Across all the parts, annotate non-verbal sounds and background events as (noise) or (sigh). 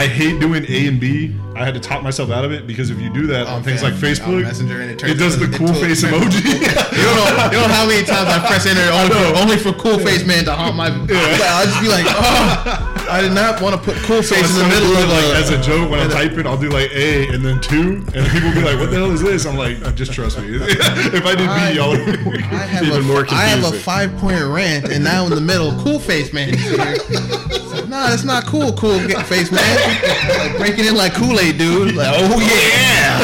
I hate doing A and B. I had to talk myself out of it because if you do that on things like Facebook, Messenger and it turns it does the cool face emoji. (laughs) You don't know. You don't know how many times I press enter (laughs) only for, only for cool face man to haunt my. (laughs) I'll just be like, oh, I did not want to put cool face in the middle of like as a joke when I type it. I'll do like A and then two, and people will be like, "What the hell is this?" I'm like, "Just trust me. if I did I- B, y'all would." I have Even a, more I have a five point rant, and now in the middle, cool face man. Is here. nah, that's not cool, cool (laughs) face man. Like breaking in like Kool Aid dude. Like, oh yeah,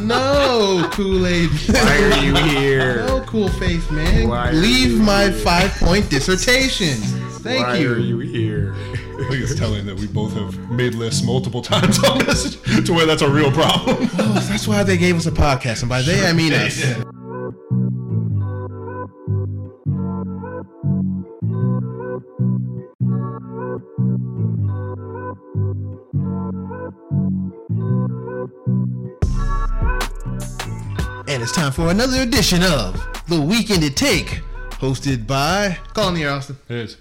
no, no Kool Aid. Why are you here? No cool face man. Why are Leave you my here? five point dissertation. Thank Why you. Why are you here? I think it's telling that we both have made lists multiple times on message to where that's a real problem. Oh, that's why they gave us a podcast, and by they I mean us. It's time for another edition of The Weekend It Take, hosted by Call in here, Austin. It is.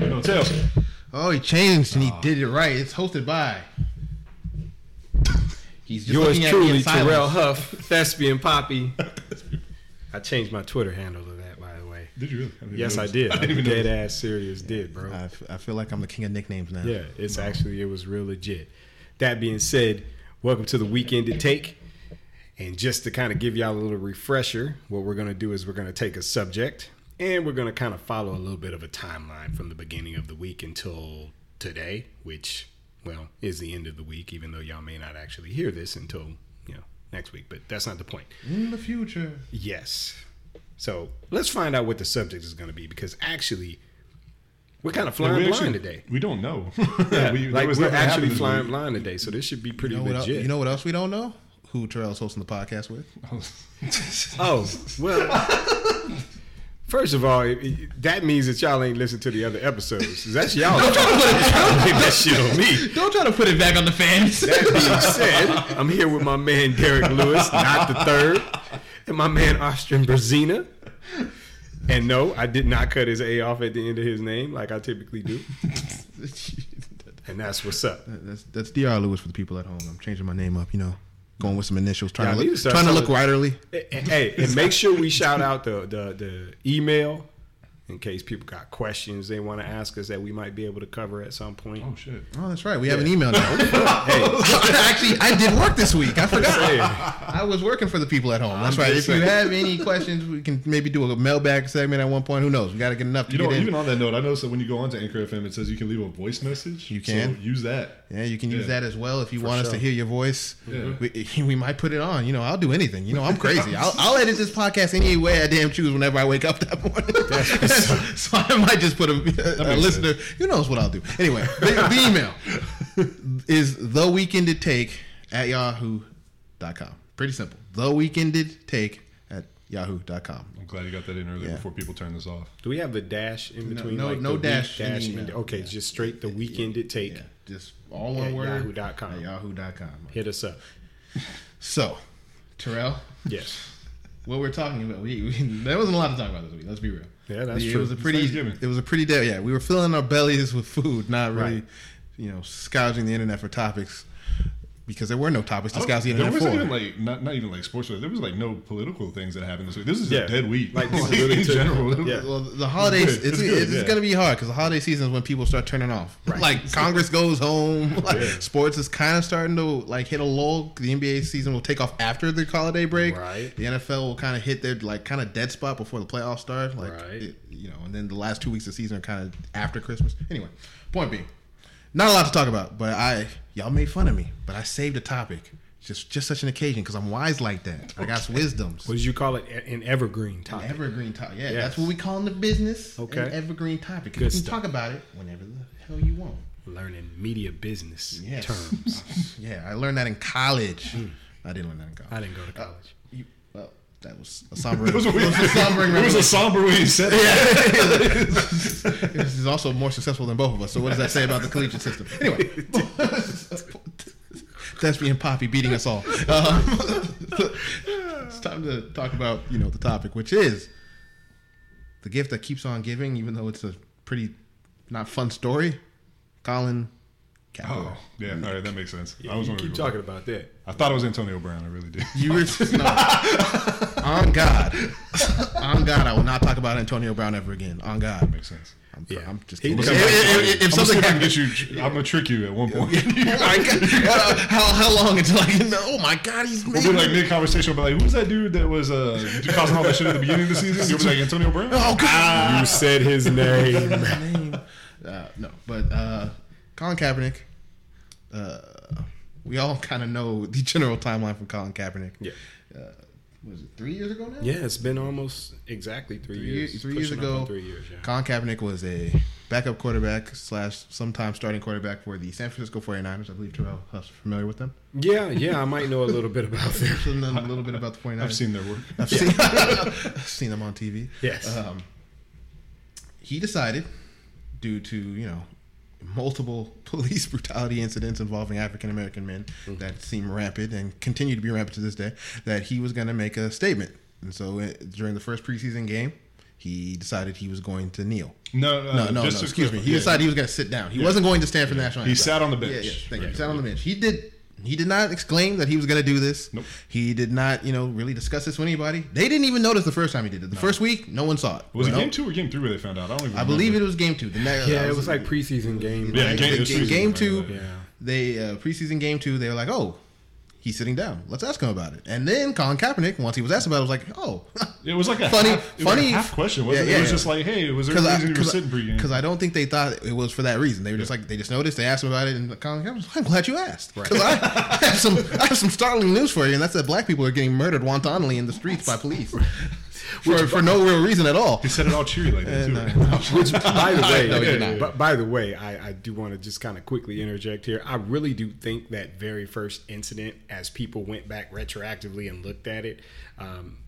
No tails. Oh, he changed and he oh. did it right. It's hosted by. He's just Yours looking at me truly, in. Terrell Huff, (laughs) Thespian Poppy. (laughs) I changed my Twitter handle to that, by the way. Did you really? didn't Yes, I did. (laughs) I didn't even Dead ass serious did, bro. I, f- I feel like I'm the king of nicknames now. Yeah, it's actually it was real legit. That being said, welcome to the weekend to take. And just to kind of give y'all a little refresher, what we're going to do is we're going to take a subject and we're going to kind of follow a little bit of a timeline from the beginning of the week until today, which well, is the end of the week even though y'all may not actually hear this until, you know, next week, but that's not the point. In the future. Yes. So, let's find out what the subject is going to be because actually we're kind of flying we blind actually, today. We don't know. (laughs) Yeah, We- like was we're actually flying week. blind today, so this should be pretty You know, what legit. you know what else we don't know? Who Terrell's hosting the podcast with? (laughs) oh well. First of all, it- it- that means that y'all ain't listened to the other episodes. That's y'all. y'all blame that shit on me. Don't try to put it back on the fans. That being said, I'm here with my man Derek Lewis, not the third, and my man Austin Brazina. And no, I did not cut his A off at the end of his name like I typically do. (laughs) And that's what's up. that's that's Dr. Lewis for the people at home. I'm changing my name up. You know, going with some initials, trying Yeah, to look, trying to look writerly. Hey, and make sure we shout out the the, the email in case people got questions they want to ask us that we might be able to cover at some point. Oh shit. Oh, that's right. We have an email now. (laughs) Hey, (laughs) Actually, I did work this week. I forgot. saying. I was working for the people at home. That's I'm right. If just you have any questions, we can maybe do a mailbag segment at one point. Who knows? We got to get enough to You know, get in. even on that note, I noticed that when you go onto Anchor FM, it says you can leave a voice message. You can. So use that. Yeah, you can use Yeah. that as well if you want us to hear your voice. Yeah. We, (laughs) we might put it on. You know, I'll do anything. You know, I'm crazy. I'll, I'll edit this podcast any way I damn choose whenever I wake up that morning. (laughs) so I might just put a, a makes listener. Who knows what I'll do? Anyway, the, the email (laughs) is the weekend it take at yahoo.com. Pretty simple. The weekend it take at yahoo.com. I'm glad you got that in earlier Yeah. before people turn this off. Do we have the dash in between? no- like no the week dash in dash email. okay, Yeah. just straight the weekend it take. Yeah, just all one At word. yahoo.com. At yahoo.com. Hit us up. So, Terrell. Yes. what we're talking about. We, we there wasn't a lot to talk about this week. Let's be real. Yeah, that's it true. was a pretty. It was a pretty day. Yeah, we were filling our bellies with food, not really, Right. you know, scourging the internet for topics because there were no topics oh, to scourge there internet wasn't even like not not even like sports. There was like no political things that happened this week. This is Yeah. a dead week. Like, (laughs) Like, in general. yeah. well, the holidays, good. it's, It's it's, yeah. going to be hard because the holiday season is when people start turning off. Like Congress goes home, (laughs) like Yeah. sports is kind of starting to like hit a lull. The NBA season will take off after the holiday break. Right. The NFL will kind of hit their like kind of dead spot before the playoffs start. Like, Right. it- you know, and then the last two weeks of the season are kind of after Christmas. Anyway, point being, not a lot to talk about, but I y'all made fun of me, but I saved a topic. Just just such an occasion because I'm wise like that. I got wisdoms. What did you call it? An evergreen topic. Evergreen topic. Yeah, Yes. that's what we call in the business. Okay. An evergreen topic. Good you can stuff. talk about it whenever the hell you want. Learning media business Yes. terms. (laughs) Yeah, I learned that in college. Hmm. I didn't learn that in college. I didn't go to college. Well, that was a somber. (laughs) It was a, it was a somber. it was a somber way you said it. this (laughs) is also more successful than both of us. So what does that say about the collegiate system? Anyway, (laughs) Thespian Poppy beating us all. Um, it's time to talk about you know the topic, which is the gift that keeps on giving, even though it's a pretty not fun story. Colin Kaepernick. Oh, yeah. All right, that makes sense. Yeah, I was you wondering. keep talking about that. I thought it was Antonio Brown. I really did. You were no. (laughs) on God, on God, I will not talk about Antonio Brown ever again. On God, Makes sense. I'm, Yeah. I'm just He kidding. was- If, if- if- if I'm something gonna happens, get you. I'm gonna trick you at one point. (laughs) how, how how long until I can know? Oh my God, he's We'll be like mid conversation. We'll be like, who's that dude that was uh causing all that shit at the beginning of the season? You'll be like Antonio Brown. Oh God. You said his (laughs) name. name. Uh, no, but uh, Colin Kaepernick. Uh, we all (laughs) kind of know the general timeline from Colin Kaepernick. Yeah. Uh, was it three years ago now? Yeah, it's been almost exactly three, Three years. years, three years pushing up on ago, Three years, yeah. Colin Kaepernick was a backup quarterback slash sometime starting quarterback for the San Francisco 49ers. I believe Terrell Huff's familiar with them. Yeah, yeah, I might know a little bit about them. (laughs) So know a little bit about the 49ers. I've seen their work. I've seen, (laughs) I've seen them on TV. Yes. Um, he decided, due to you know multiple (laughs) police brutality incidents involving African American men that seem rampant and continue to be rampant to this day, that he was going to make a statement. And so uh, during the first preseason game, he decided he was going to kneel. No, no, No, no, no. Excuse me. He yeah. decided he was going to sit down. He Yeah. wasn't going to stand for the national Anthem. He sat on the bench. Yeah, yeah. Thank you. He sat on the bench. He did. He did not exclaim that he was going to do this. Nope. He did not, you know, really discuss this with anybody. They didn't even notice the first time he did it. The first week, no one saw it. Was it No. game two or game three where they found out? I don't even. I believe it was game two. The next, Yeah, it was like preseason game. Yeah, like, game- the game, game two. right. Yeah. They uh, preseason game two. They were like, oh, he's sitting down. Let's ask him about it. And then Colin Kaepernick, once he was asked about it, was like, oh, (laughs) It was like a Funny- half, it was like a funny- half question. Wasn't Yeah, it? yeah, it was yeah. just like, hey, was there a because reason you were sitting pregame? because I don't think they thought it was for that reason. They were just like they just noticed. They asked him about it, and Colin Kaepernick was like, I'm glad you asked because (laughs) I have some I have some startling news for you, and that's that black people are getting murdered wantonly in the streets by police (laughs) for for no real reason at all. he said it all cheery like that too. uh, Which, (laughs) by the way, No, he did by the way, I, I do want to just kind of quickly interject here. I really do think that very first incident, as people went back retroactively and looked at it, um,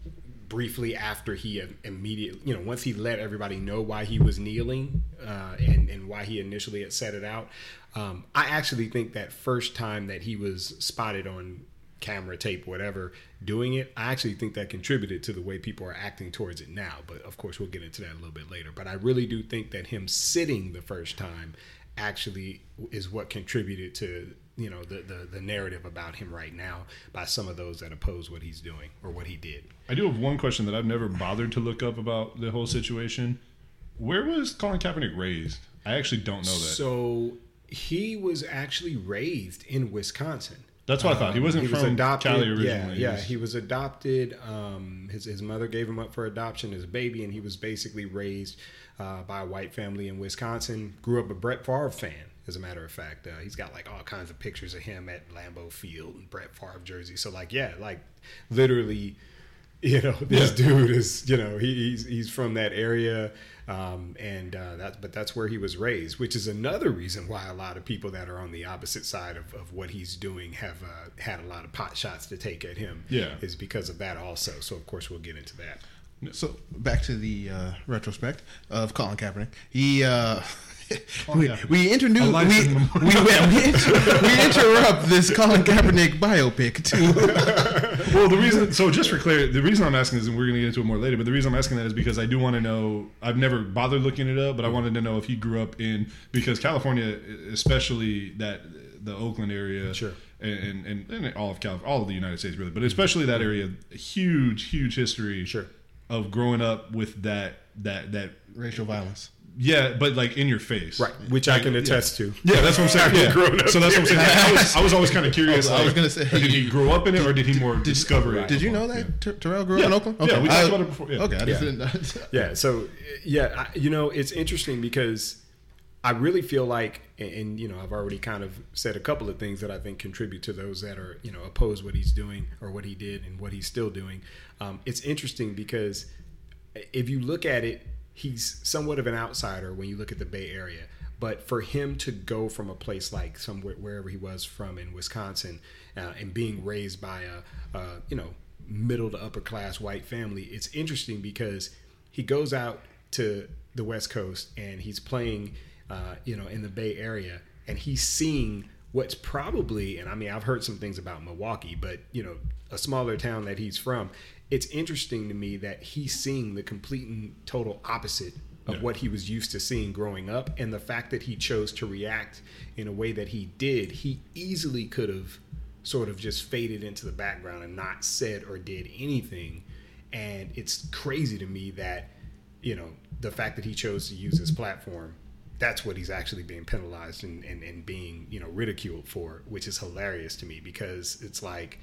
briefly after he immediately, you know, once he let everybody know why he was kneeling uh, and and why he initially had set it out, um, I actually think that first time that he was spotted on camera tape whatever doing it i actually think that contributed to the way people are acting towards it now but of course we'll get into that a little bit later but i really do think that him sitting the first time actually is what contributed to you know the, the the narrative about him right now by some of those that oppose what he's doing or what he did I do have one question that I've never bothered to look up about the whole situation. Where was Colin Kaepernick raised? I actually don't know that. so he was actually raised in wisconsin That's what I thought. He wasn't from Cali originally. Yeah, He yeah. was- He was adopted. Um, his his mother gave him up for adoption as a baby, and he was basically raised uh, by a white family in Wisconsin. Grew up a Brett Favre fan, as a matter of fact. Uh, he's got like all kinds of pictures of him at Lambeau Field and Brett Favre jersey. So like, yeah, like literally. (laughs) You know, this dude is, you know, he, he's he's from that area, um, and uh, that's but that's where he was raised, which is another reason why a lot of people that are on the opposite side of, of what he's doing have uh, had a lot of pot shots to take at him. Yeah. is because of that also. So of course we'll get into that. So back to the uh, retrospect of Colin Kaepernick. He (laughs) we, we introduce we, we, we, we, interrupt this Colin Kaepernick biopic too. (laughs) well, the reason, so just for clarity, the reason I'm asking is, and we're going to get into it more later, but the reason I'm asking that is because I do want to know. I've never bothered looking it up, but I wanted to know if he grew up in because California, especially that the Oakland area, Sure. and and, and all of California, all of the United States really, but especially that area, huge, huge history, Sure. of growing up with that that that racial violence. Yeah, but like in your face, Right, which I can attest to. Yeah, that's what I'm saying. (laughs) Yeah. grown up So that's what I'm saying. (laughs) I was, I was always kind of curious. I was like, gonna say- did he grow up in it or did he more discover it? Did you know that Ter- Terrell grew up Yeah. in Oakland? Yeah, we talked I- about it before, yeah. Okay, I just Yeah. didn't yeah so yeah I, you know it's interesting because i really feel like and, and, you know i've already kind of said a couple of things that i think contribute to those that are you know oppose what he's doing or what he did and what he's still doing um, it's interesting because if you look at it he's somewhat of an outsider when you look at the bay area but for him to go from a place like somewhere wherever he was from in wisconsin uh, and being raised by a, a you know middle to upper class white family it's interesting because he goes out to the West Coast and he's playing, uh, you know, in the Bay Area, and he's seeing what's probably, and I mean, I've heard some things about Milwaukee, but you know, a smaller town that he's from. It's interesting to me that he's seeing the complete and total opposite of Yeah. what he was used to seeing growing up, and the fact that he chose to react in a way that he did, he easily could have sort of just faded into the background and not said or did anything. And it's crazy to me that, you know, the fact that he chose to use his platform, that's what he's actually being penalized and, and, and being, you know, ridiculed for, which is hilarious to me because it's like,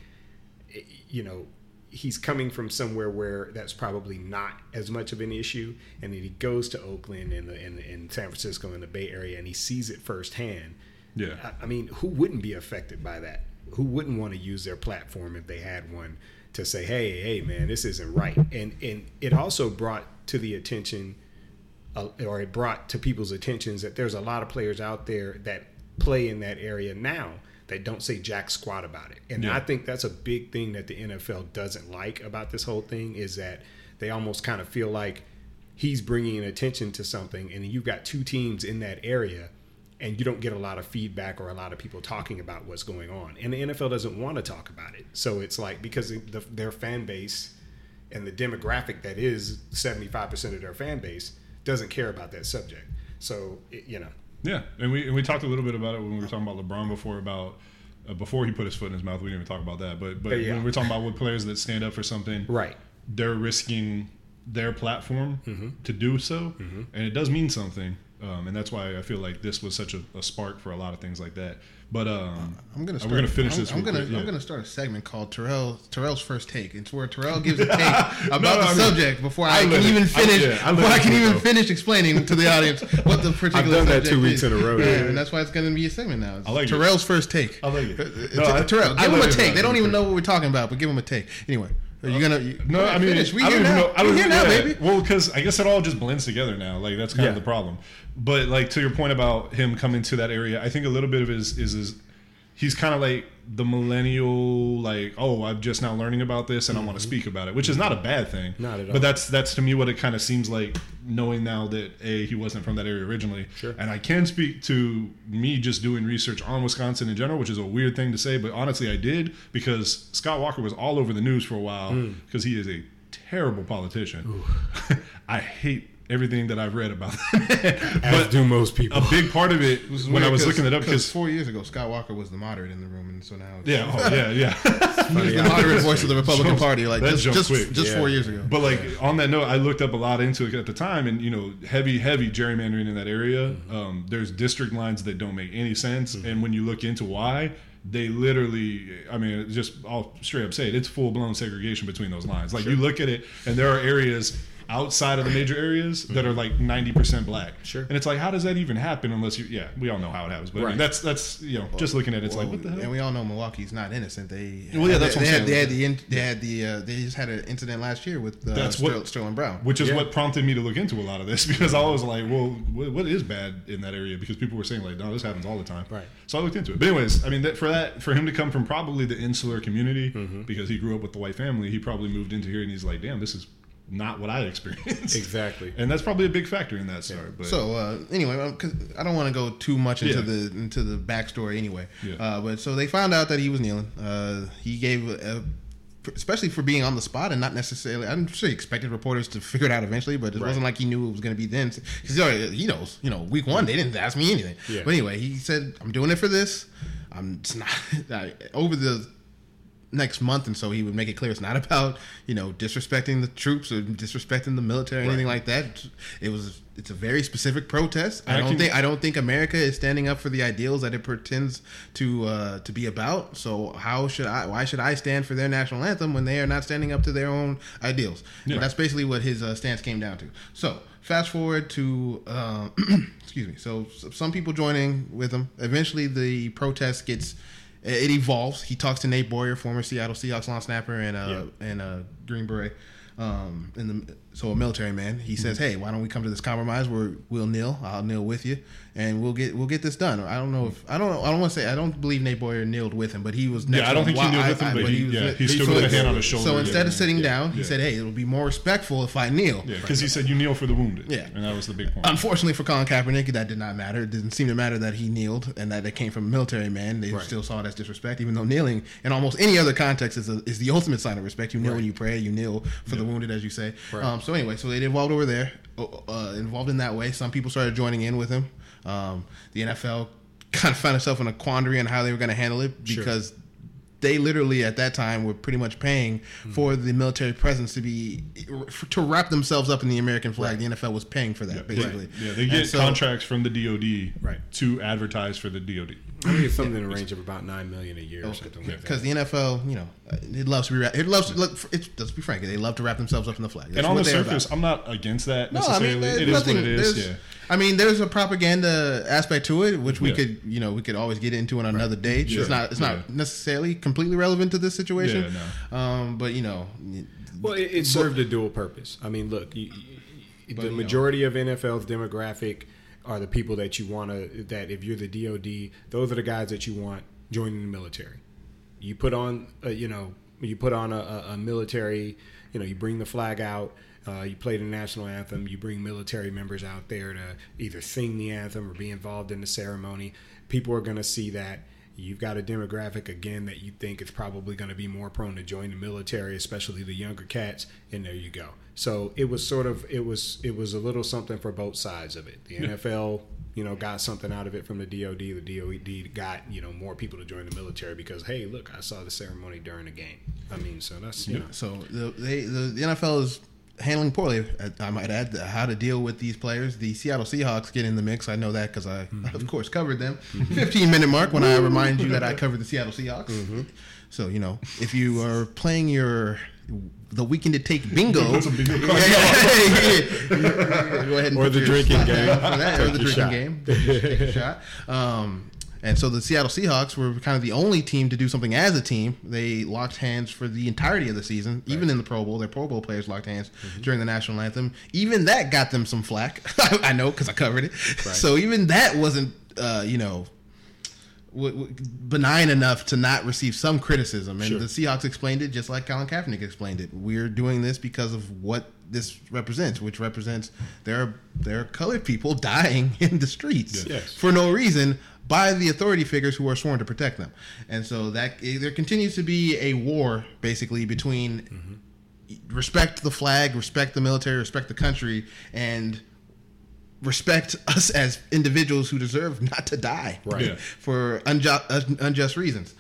eh, you know, he's coming from somewhere where that's probably not as much of an issue. And then he goes to Oakland and, and, and San Francisco in the Bay Area and he sees it firsthand. Yeah. I- I mean, who wouldn't be affected by that? Who wouldn't want to use their platform if they had one to say, "Hey, hey, man, this isn't right"? And and it also brought to the attention, uh, or it brought to people's attentions that there's a lot of players out there that play in that area now that don't say jack squat about it. And Yeah. I think that's a big thing that the NFL doesn't like about this whole thing is that they almost kind of feel like he's bringing attention to something, and you've got two teams in that area and you don't get a lot of feedback or a lot of people talking about what's going on. And the NFL doesn't want to talk about it. So it's like because the, their fan base and the demographic that is 75% of their fan base doesn't care about that subject. So, it, you know, Yeah, and we and we talked a little bit about it when we were talking about LeBron before about uh, before he put his foot in his mouth. We didn't even talk about that, but but Yeah. when we're talking about what players that stand up for something, right. they're risking their platform Mm-hmm. to do so, and it does mean something. Um, and that's why I feel like this was such a, a spark for a lot of things like that. But um, I'm gonna. Start, we're gonna finish I'm, this. I'm gonna. quick, yeah. I'm gonna start a segment called Terrell Terrell's first take. It's where Terrell gives a (laughs) take about no, the I mean, subject before I, I can it- even finish. yeah, I let before I can even though. finish explaining to the audience what the particular. (laughs) I've done that subject two weeks is. in a row, Yeah, yeah. and that's why it's gonna be a segment now. It's I like it. Terrell's first take. I like it. Uh, No, uh, I- Terrell, I give him a take. They don't even know what we're talking about, but give him a take. Anyway, are you gonna? You, No, I mean, finish. we I here don't now. know. I don't we here now, yeah. baby. Well, because I guess it all just blends together now. Like that's kind of the problem. But like to your point about him coming to that area, I think a little bit of his is is he's kind of like the millennial, like oh, I'm just now learning about this and I want to mm-hmm. speak about it, which is not a bad thing. Not at all. But that's that's to me what it kind of seems like, knowing now that a he wasn't from that area originally. Sure. And I can speak to me just doing research on Wisconsin in general, which is a weird thing to say, but honestly, I did because Scott Walker was all over the news for a while mm. because he is a terrible politician. (laughs) I hate everything that I've read about that. As but do most people. a big part of it was when I was looking it up because four years ago, Scott Walker was the moderate in the room, and so now it's, yeah, oh, (laughs) yeah, yeah. he's the moderate voice of the Republican Jumps- Party. Like that just just, quick. just Yeah. four years ago. But like on that note, I looked up a lot into it at the time, and you know, heavy, heavy gerrymandering in that area. Um, there's district lines that don't make any sense, and when you look into why, they literally, I mean, just I'll straight up say it, it's full blown segregation between those lines. Like you look at it, and there are areas outside of the major areas that are like 90% black. Sure. And it's like, how does that even happen unless you, yeah, we all know how it happens, but I mean, Right. that's, that's, you know, just looking at it, it's like, what the hell? And we all know Milwaukee's not innocent. They Well, yeah, that's they, what I'm had, saying. they had the in, they had the uh, they just had an incident last year with uh, That's Sterling, what- Sterling Brown. which is Yeah. what prompted me to look into a lot of this (laughs) because I was like, well, what, what is bad in that area? Because people were saying like, no, this happens all the time. Right. So I looked into it. But anyways, I mean, that, for that, for him to come from probably the insular community Mm-hmm. because he grew up with the white family, he probably moved into here and he's like, damn, this is not what I experienced. Exactly. And that's probably a big factor in that story. But So uh, anyway, because I don't want to go too much into Yeah. the into the backstory anyway. Yeah. Uh, but so they found out that he was kneeling. Uh, he gave, a, especially for being on the spot and not necessarily. I'm sure he expected reporters to (laughs) figure it out eventually, but it Right. wasn't like he knew it was going to be then. Because he knows, you know, week one they didn't ask me anything. Yeah. But anyway, he said, "I'm doing it for this. I'm it's not (laughs) I, over the." Next month and so he would make it clear it's not (laughs) about you know disrespecting the troops or disrespecting the military or anything like that. It was it's a very specific protest. I I don't can- think i don't think america is standing up for the ideals that it pretends to uh to be about. So how should i why should i stand for their national anthem when they are not standing up to their own ideals? Yeah. that's basically what his uh, stance came down to. So fast forward to uh, (clears throat) excuse me. So some people joining with him. Eventually the protest gets it evolves. He talks to Nate Boyer, former Seattle Seahawks long snapper and uh, and uh, Green Beret, um, in the so a military man. He says, Mm-hmm. "Hey, why don't we come to this compromise where we'll kneel? I'll kneel with you, and we'll get we'll get this done." I don't know if I don't. I don't want to say I don't believe Nate Boyer kneeled with him, but he was. next Yeah, I don't think he kneeled with him, but he- was yeah, he stood with a hand on his shoulder, So yeah, instead of sitting yeah, down, he said, "Hey, it'll be more respectful if I kneel." yeah, because he said you kneel for the wounded. Yeah. And that was the big point. Unfortunately for Colin Kaepernick, that did not matter. It didn't seem to matter that he kneeled and that it came from a military man. They Right. still saw it as disrespect, even though kneeling in almost any other context is, a, is the ultimate sign of respect. You kneel when you pray, you kneel for the the wounded, as you say. Right. Um, so anyway, so they involved over there, uh, involved in that way. Some people started joining in with him. Um, the NFL (laughs) kind of found itself in a quandary on how they were going to handle it Sure. because they literally at that time were pretty much paying for the military presence to be to wrap themselves up in the American flag. The NFL was paying for that basically. Yeah, they get so- contracts from the DoD Right. to advertise for the DoD. I think it's something in the range of about nine million a year or something like that. because the NFL, you know, uh, it loves to be. Wrap, it loves. To, look, it's, let's be frank. They love to wrap themselves up in the flag. That's and on what the surface, about. I'm not against that No, I necessarily. mean, there's it is nothing. what it is. Yeah. I mean, there's a propaganda aspect to it, which we Yeah. could, you know, we could always get into on another day. Sure. It's not. It's not Yeah. necessarily completely relevant to this situation. Yeah, Um, but you know, Well, it, it served a dual purpose. I mean, look, you, you, But, the you know. majority of NFL's demographic are the people that you want to. That if you're the DoD, those are the guys that you want joining the military. You put on, uh, you know, you put on a, a, a military. You know, you bring the flag out. Uh, you play the national anthem. You bring military members out there to either sing the anthem or be involved in the ceremony. People are going to see that. You've got a demographic again that you think is probably going to be more prone to join the military, especially the younger cats, and there you go. So it was sort of it was it was a little something for both sides of it. The NFL, you know, got something out of it from the DoD. The DoD got you know more people to join the military because hey, look, I saw the ceremony during the game. I mean, so that's you know, So the, they, the, the NFL is handling poorly. I might add how to deal with these players. The Seattle Seahawks get in the mix. I know that because I, Mm-hmm. of course, covered them. 15 minute mark when I remind you that I covered the Seattle Seahawks. Mm-hmm. So you know, if you are playing your the weekend to take bingo, (laughs) (laughs) Yeah, yeah, yeah. Go ahead and Or the drinking game. that, or the drinking shot. game. Take a shot. Um, and so the Seattle Seahawks were kind of the only team to do something as a team. They locked hands for the entirety of the season, even in the Pro Bowl. Their Pro Bowl players locked hands Mm-hmm. during the national anthem. Even that got them some flack. (laughs) I know because I covered it. So even that wasn't, uh, you know, w- w- benign enough to not receive some criticism. And Sure. the Seahawks explained it just like Colin Kaepernick explained it. We're doing this because of what this represents, which represents there are there are colored people (laughs) dying in the streets Yes. for no reason by the authority figures who are sworn to protect them. And so that eh, there continues to be a war basically between mm-hmm. respect the flag, respect the military, respect the country, and respect us as individuals who deserve not to die Right. For unjust, uh, unjust reasons.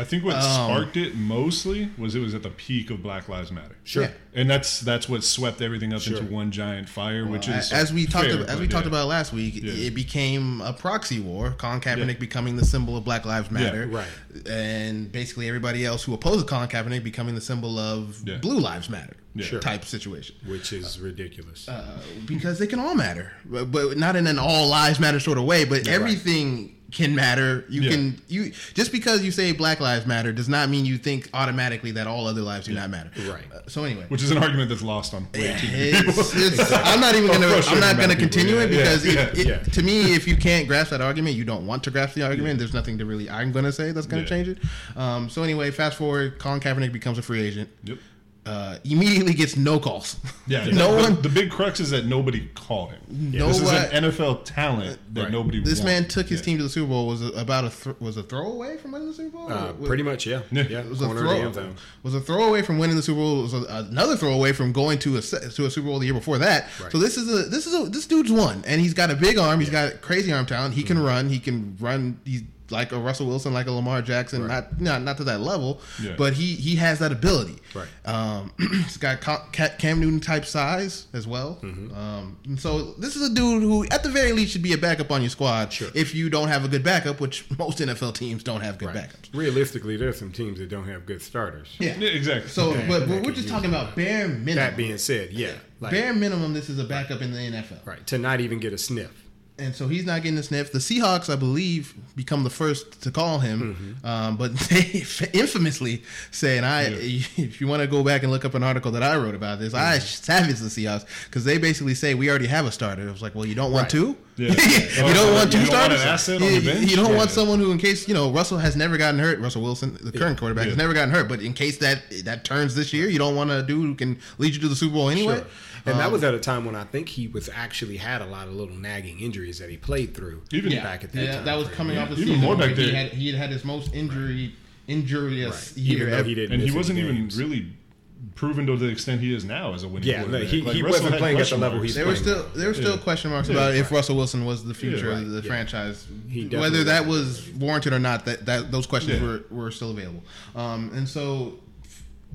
I think what Um, sparked it mostly was it was at the peak of Black Lives Matter. Sure. Yeah. And that's that's what swept everything up Sure. into one giant fire, which is as we talked about, as but we talked yeah. about last week, Yeah. it became a proxy war. Colin Kaepernick Yeah. becoming the symbol of Black Lives Matter, right. And basically everybody else who opposes Colin Kaepernick becoming the symbol of Yeah. Blue Lives Matter Yeah. Sure. type situation. which is ridiculous. Uh, because they can all matter, but, but not in an all lives matter sort of way. But everything can matter. You Yeah. can you just because you say Black Lives Matter does not mean you think automatically that all other lives do not matter. Right. Uh, so anyway, which is an argument that's lost on way too many people. it's, (laughs) it's, I'm not even gonna. I'm not gonna of people, continue it because yeah, it, it, yeah. to me, if you can't grasp that argument, you don't want to grasp the argument. There's nothing to really. I'm gonna say that's gonna Yeah. change it. Um, so anyway, fast forward. Colin Kaepernick becomes a free agent. Yep. Uh, immediately gets no calls. Yeah, (laughs) no the, one. The big crux is that nobody called him. No this is one- an NFL talent that Right. nobody. This wanted. man took his Yeah. team to the Super Bowl. Was about a th- was a throwaway from winning the Super Bowl. Uh, Was- pretty much, yeah. Yeah. Yeah, It was a corner of throw. Was a throwaway from winning the Super Bowl. It was a, another throwaway from going to a to a Super Bowl the year before that. Right. So this is a this is a this dude's won, and he's got a big arm. He's got crazy arm talent. He can Mm-hmm. run. He can run. He's like a Russell Wilson, like a Lamar Jackson. Right. Not not not to that level, Yeah. but he he has that ability. Right. Um, (clears throat) he's got Ca- Ca- Cam Newton type size as well. Mm-hmm. Um, and so this is a dude who, at the very least, should be a backup on your squad. Sure. If you don't have a good backup, which (laughs) most NFL teams don't have good Right. backups. Realistically, there's some teams that don't have good starters. Yeah. Yeah, exactly. So, Okay. but, That but we're just talking about bare minimum. That being said, yeah, like, bare minimum, this is a backup in the NFL. right to not even get a sniff. And so he's not getting a sniff. The Seahawks, I believe, become the first to call him, Mm-hmm. um, but (laughs) they infamously say, and I, if you want to go back and look up an article that I wrote about this, I Mm-hmm. savage the Seahawks because they basically say we already have a starter. I was like, well, you don't want Right. two. Yeah. (laughs) you don't want two You don't starters. you don't want someone who, in case you know, Russell has never gotten hurt. Russell Wilson, the current quarterback, has never gotten hurt. But in case that that turns this year, you don't want a dude who can lead you to the Super Bowl anyway. Sure. And that Um, was at a time when I think he was actually had a lot of little nagging injuries that he played through. Even yeah, back at that yeah, time that was coming Yeah. off the Even season more back where He had, he had had his most injury injurious Right. year Even he didn't and he wasn't even games. really proven to the extent he is now as a winning Yeah, quarterback. he- he wasn't playing at the level marks. he's There were still there were still Yeah. question marks Yeah, about if. Russell Wilson was the future Yeah, of the yeah. franchise. He Whether that was. was warranted or not, that, that those questions were, were still available. Um, and so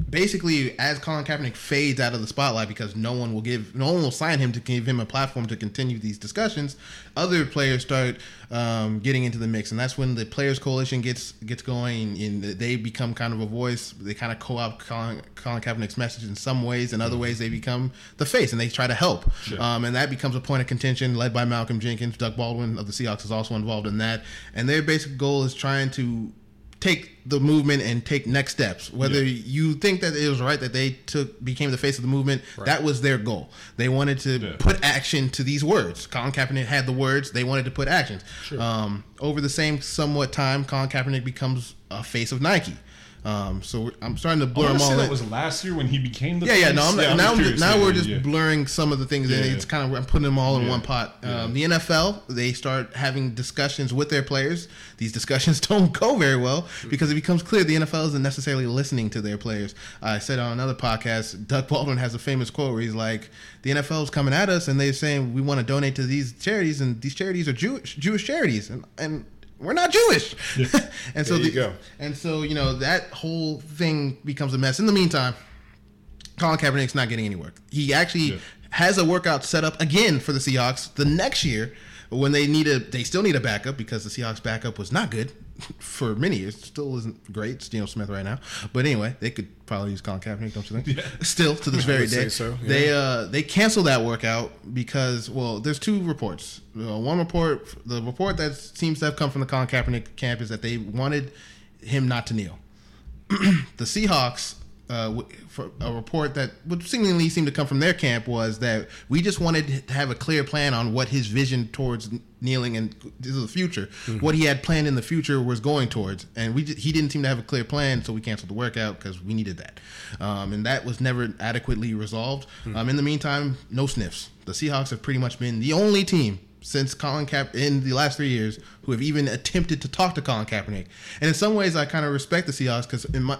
basically, as Colin Kaepernick fades out of the spotlight because no one will give, no one will sign him to give him a platform to continue these discussions. Other players start um, getting into the mix, and that's when the Players Coalition gets gets going, and they become kind of a voice. They kind of co-opt Colin, Colin Kaepernick's message in some ways, and other ways they become the face, and they try to help. Sure. Um, and that becomes a point of contention, led by Malcolm Jenkins. Doug Baldwin of the Seahawks is also involved in that, and their basic goal is trying to take the movement and take next steps. Whether Yeah. you think that it was right that they took became the face of the movement, that was their goal. They wanted to Yeah. put action to these words. Colin Kaepernick had the words; they wanted to put actions. Um, over the same somewhat time, Colin Kaepernick becomes a face of Nike. Um, so I'm starting to blur them all. that was last year when he became the Yeah, yeah. No, I'm, I'm now, I'm- curious. now Yeah, we're just yeah. blurring some of the things, and Yeah. it's kind of I'm putting them all in Yeah. one pot. Yeah. Um, the NFL they start having discussions with their players. These discussions (laughs) don't go very well because it becomes clear the NFL isn't necessarily listening to their players. I said on another podcast, Doug Baldwin has a famous quote where he's like, "The NFL is coming at us, and they're saying we want to donate to these charities, and these charities are Jewish Jewish charities, and and." We're not Jewish, (laughs) and so There you the, go. and so you know that whole thing becomes a mess. In the meantime, Colin Kaepernick's not getting any work. He actually Yeah. has a workout set up again for the Seahawks the next year when they need a they still need a backup because the Seahawks backup was not good (laughs) for many years. Still isn't great. It's Geno Smith right now. But anyway, they could probably use Colin Kaepernick, don't you think? Yeah. (laughs) Still to this very day. so, yeah. They uh they canceled that workout because well, there's two reports. Uh, one report the report that seems to have come from the Colin Kaepernick camp is that they wanted him not to kneel (clears throat) the Seahawks, uh, for a report that would seemingly seem to come from their camp was that we just wanted to have a clear plan on what his vision towards kneeling and this is the future, what he had planned in the future was going towards, and we just, he didn't seem to have a clear plan, so we canceled the workout because we needed that, um, and that was never adequately resolved. Um, in the meantime, no sniffs. The Seahawks have pretty much been the only team since Colin Kaep in the last three years who have even attempted to talk to Colin Kaepernick. And in some ways, I kind of respect the Seahawks because in my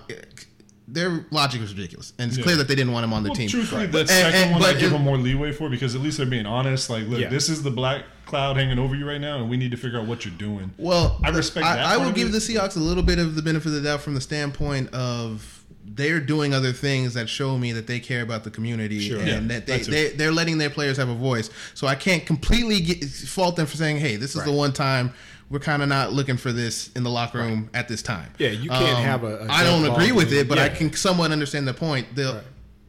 their logic was ridiculous, and it's Yeah. clear that they didn't want him on the Well, team. truthfully, that second and- one I give them more leeway for because at least they're being honest. Like, look, Yeah. this is the black cloud hanging over you right now, and we need to figure out what you're doing. Well, I respect I, that I will give it. the Seahawks a little bit of the benefit of the doubt from the standpoint of they're doing other things that show me that they care about the community Sure. and Yeah, that they, they they're letting their players have a voice. So I can't completely get, fault them for saying, "Hey, this is the one time." We're kind of not looking for this in the locker room at this time. Yeah, you can't have a- a I don't agree with it, but I can somewhat understand the point. The, Right.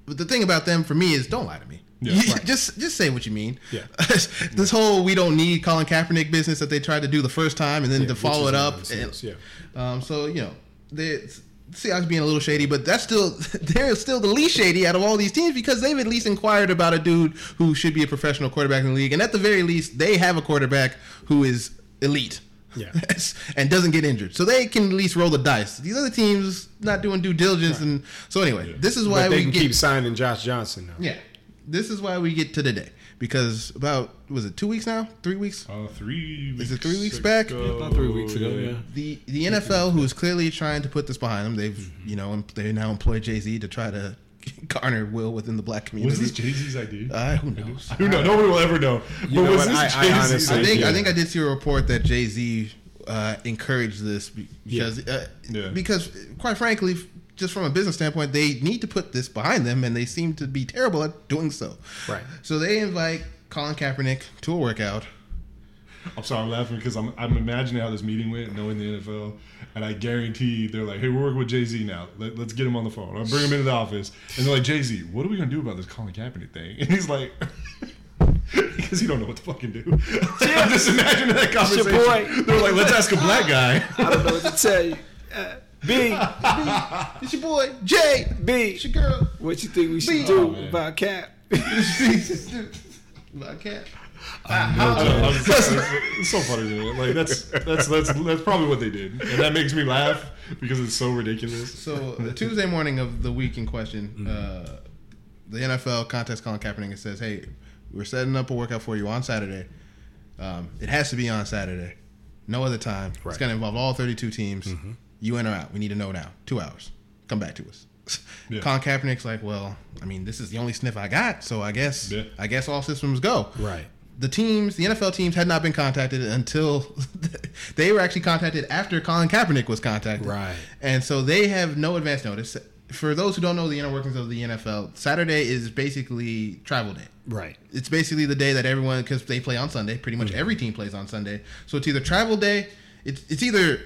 But the thing about them for me is don't lie to me. Yeah. You- (laughs) Right. Just just say what you mean. Yeah. (laughs) this whole we don't need Colin Kaepernick business that they tried to do the first time and then Yeah, to follow it up. and- yeah. Um, so you know, the Seahawks being a little shady, but that's still (laughs) they're still the least shady out of all these teams because they've at least inquired about a dude who should be a professional quarterback in the league, and at the very least, they have a quarterback who is elite. Yeah. (laughs) and doesn't get injured, so they can at least roll the dice. These other teams not doing due diligence, and so anyway, this is why But they we can get keep signing Josh Johnson now. yeah. This is why we get to today because about was it two weeks now, three weeks? Uh, three. Is it three weeks back? ago, About three weeks ago, yeah. The the NFL, who is clearly trying to put this behind them, they've Mm-hmm. you know they now employ Jay Z to try to (laughs) garner will within the black community. Was this Jay Z's idea? Uh, who knows? Who know? Nobody will ever know. But know was what? this I- I Jay-Z's honestly- I think idea? I think I did see a report that Jay Z uh, encouraged this be- because uh, Yeah. because quite frankly, just from a business standpoint, they need to put this behind them, and they seem to be terrible at doing so. Right. So they invite Colin Kaepernick to a workout. I'm sorry, I'm laughing because I'm, I'm imagining how this meeting went, knowing the NFL, and I guarantee they're like, "Hey, we're working with Jay Z now. Let, us get him on the phone. I'll bring him into the office." And they're like, "Jay Z, what are we gonna do about this Colin Kaepernick thing?" (laughs) And he's like, (laughs) "Because he don't know what to fucking do." (laughs) I'm just imagining that your conversation. boy. They're like, "Let's ask a black guy." I don't know what to tell you. Uh, B, It's your boy Jay. B, It's your girl. what you think we should B. do Oh, man. about Cap? (laughs) Black cat. it's so funny to me. Like that's that's that's that's probably what they did, and that makes me laugh because it's so ridiculous. So the Tuesday morning of the week in question, uh, the NFL contacts Colin Kaepernick and says, "Hey, we're setting up a workout for you on Saturday. Um, it has to be on Saturday, no other time. It's going to involve all 32 teams. You in or out? We need to know now. Two hours. Come back to us." (laughs) Yeah. Colin Kaepernick's like, well, I mean, this is the only sniff I got, so I guess Yeah. I guess all systems go. Right. The teams, the NFL teams, had not been contacted until (laughs) they were actually contacted after Colin Kaepernick was contacted. Right. And so they have no advance notice. For those who don't know the inner workings of the NFL, Saturday is basically travel day. Right. It's basically the day that everyone, because they play on Sunday. Pretty much every team plays on Sunday. So it's either travel day. It's it's either.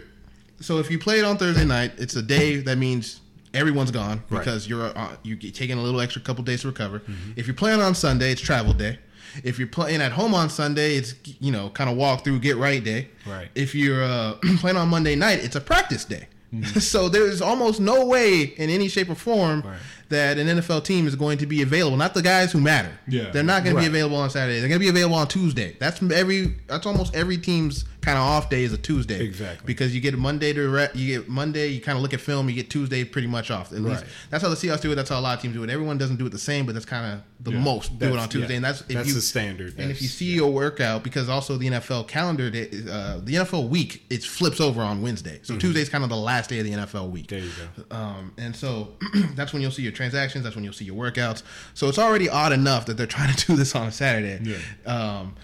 So if you play it on Thursday night, it's a day that means everyone's gone Right. because you're uh, you're taking a little extra couple days to recover. If you're playing on Sunday, it's travel day. If you're playing at home on Sunday, it's you know kind of walk through, get right day. Right. If you're uh, (clears throat) playing on Monday night, it's a practice day. (laughs) so there's almost no way in any shape or form Right. that an NFL team is going to be available. Not the guys who matter. Yeah. They're not going Right. to be available on Saturday. They're going to be available on Tuesday. That's every. That's almost every team's kind of off day is a Tuesday. Exactly. Because you get Monday to re- you get Monday. You kind of look at film. You get Tuesday pretty much off. At least Right. that's how the Seahawks do it. That's how a lot of teams do it. Everyone doesn't do it the same, but that's kind of the Yeah. most do it on Tuesday. yeah. And that's if That's you, the standard. And if you That's- see your workout, because also the NFL calendar, day- uh, the NFL week, it flips over on Wednesday. So Tuesday's kind of the last day of the NFL week. There you go. Um, and so (clears throat) that's when you'll see your transactions. That's when you'll see your workouts. So it's already odd enough that they're trying to do this on a Saturday. Yeah. Um,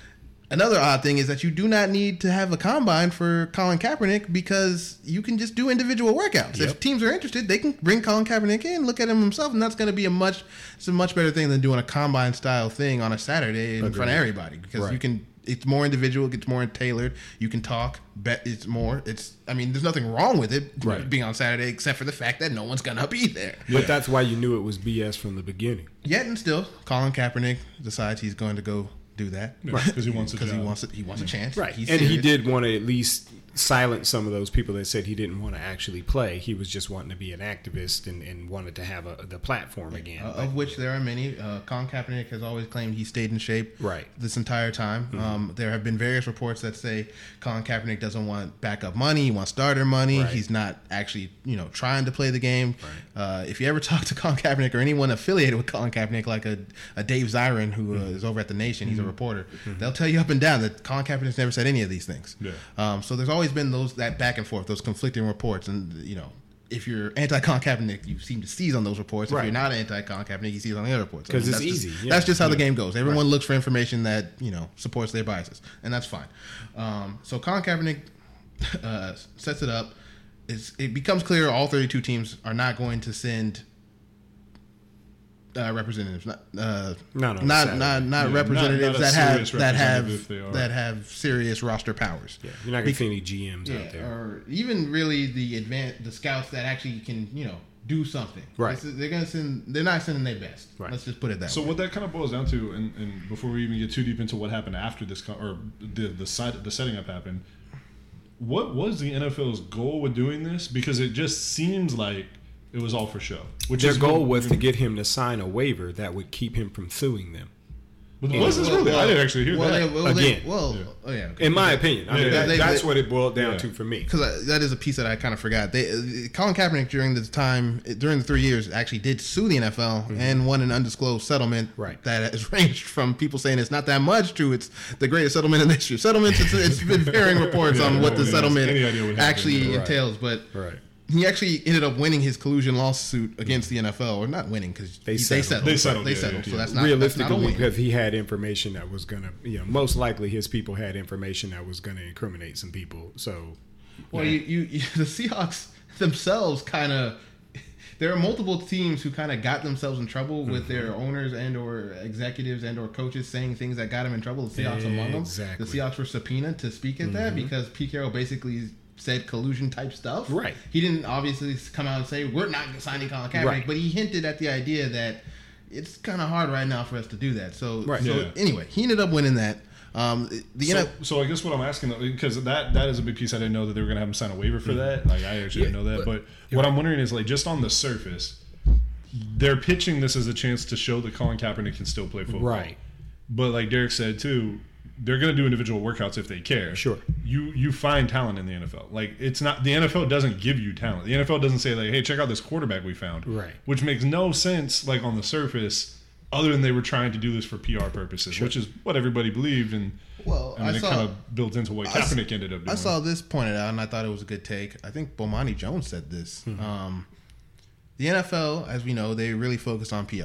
another odd thing is that you do not need to have a combine for Colin Kaepernick because you can just do individual workouts. Yep. If teams are interested, they can bring Colin Kaepernick in, look at him himself, and that's going to be a much, it's a much better thing than doing a combine style thing on a Saturday in front of everybody because you can. It's more individual. It gets more tailored. You can talk. Bet it's more. It's. I mean, there's nothing wrong with it Right. being on Saturday, except for the fact that no one's gonna be there. But that's why you knew it was BS from the beginning. Yet and still, Colin Kaepernick decides he's going to go do that because (laughs) he wants a because he wants it. He wants a mm-hmm. chance. Right. He's and he did want to at least silence some of those people that said he didn't want to actually play. He was just wanting to be an activist and, and wanted to have a, the platform again. Uh, of which there are many. Uh, Colin Kaepernick has always claimed he stayed in shape Right. Mm-hmm. this entire time. Um, there have been various reports that say Colin Kaepernick doesn't want backup money. He wants starter money. Right. He's not actually, you know, trying to play the game. Uh, if you ever (laughs) talk to Colin Kaepernick or anyone affiliated with Colin Kaepernick, like a, a Dave Zirin who uh, Mm-hmm. is over at the Nation, he's a reporter. They'll tell you up and down that Colin Kaepernick's never said any of these things. Yeah. Um, so there's always been those that back and forth, those conflicting reports, and you know. If you're anti-Colin Kaepernick, you seem to seize on those reports. If Right. you're not anti-Colin Kaepernick, you seize on the other reports. 'Cause it's that's just- easy, yeah. That's just how the game goes. Everyone looks for information that you know supports their biases, and that's fine. Um, so Colin Kaepernick uh, sets it up. It's, it becomes clear all 32 teams are not going to send uh, representatives, not uh, No, no, not Saturday. not not Yeah, representatives not- not that have that have representative if they are. that have serious roster powers. yeah, you're not going to see any GMs out there. or even really the advan the scouts that actually can you know do something. Right. This is- they're gonna send. They're not sending their best. Right. Let's just put it that way. So way. what that kind of boils down to, and, and before we even get too deep into what happened after this, con- or the the side the setting up happened, what was the NFL's goal with doing this? Because it just seems like it was all for show. Which Their is goal what- was to get him to sign a waiver that would keep him from suing them. But was this really? I didn't actually hear well, that. They, well, they- Again. well, Yeah. oh yeah. In my opinion, I Yeah, mean, they- that's they- what it boiled down Yeah. to for me. because that is a piece that I kind of forgot. They, uh, Colin Kaepernick during the time during the three years actually did sue the NFL and won an undisclosed settlement. Mm-hmm. Right. That has (laughs) ranged from people saying it's not that much to it's the greatest settlement in the history settlements. It's, it's been varying (laughs) reports Yeah, on what the settlement any idea what happened. actually Right. entails, but. Right. He actually ended up winning his collusion lawsuit against the NFL, or not winning because They they settled. They settled, They settled. yeah, So yeah. that's not that's not a Realistically, win. because he had information that was going to, you know, most likely his people had information that was going to incriminate some people. So, Well, you, you, you (laughs) the Seahawks themselves kind of there are multiple teams who kind of got themselves in trouble with Mm-hmm. their owners and or executives and or coaches saying things that got them in trouble. The Seahawks among them. Exactly. The Seahawks were subpoenaed to speak at that because Pete Carroll basically said collusion type stuff. Right. He didn't obviously come out and say we're not signing Colin Kaepernick, Right. but he hinted at the idea that it's kind of hard right now for us to do that. So, Right. so Yeah. anyway, he ended up winning that. Um, the So, NFL so I guess what I'm asking though, because that that is a big piece. I didn't know that they were going to have him sign a waiver for that. Like I actually didn't know that. But, what I'm wondering is like just on the surface, they're pitching this as a chance to show that Colin Kaepernick can still play football. right. But like Derek said too, they're going to do individual workouts if they care. Sure. You you find talent in the NFL. Like it's not the NFL doesn't give you talent. The NFL doesn't say like, hey, check out this quarterback we found. Right. Which makes no sense. Like on the surface, other than they were trying to do this for PR purposes, which is what everybody believed and. Well, I mean, I it saw- kind of built into what I s- Kaepernick ended up doing. I saw this pointed out, and I thought it was a good take. I think Bomani Jones said this. Hmm. Um, the NFL, as we know, they really focus on PR.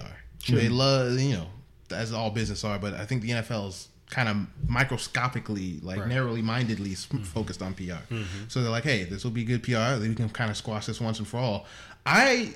They love, you know, as all business are, but I think the NFL is kind of microscopically, like narrowly mindedly s- mm-hmm. focused on PR. Mm-hmm. So they're like, hey, this will be good PR. We can kind of squash this once and for all. I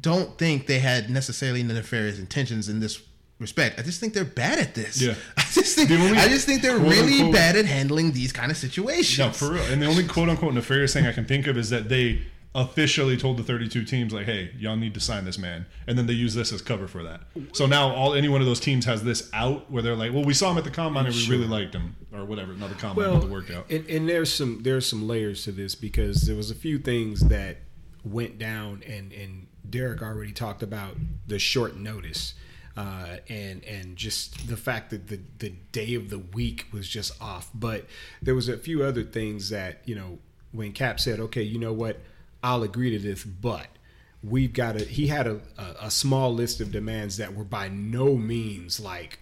don't think they had necessarily nefarious intentions in this respect. I just think they're bad at this. Yeah. (laughs) I just think only I just think they're really unquote- bad at handling these kind of situations. No, for real. And the only quote unquote nefarious thing I can think of is that they officially told the 32 teams like, "Hey, y'all need to sign this man," and then they use this as cover for that. So now all any one of those teams has this out where they're like, "Well, we saw him at the combine and we really liked him," or whatever. Not the combine, but the workout. And, and there's some there's some layers to this because there was a few things that went down, and and Derek already talked about the short notice. Uh, and and just the fact that the the day of the week was just off, but there was a few other things that you know when Cap said, "Okay, you know what, I'll agree to this," but we've got a he had a, a, a small list of demands that were by no means like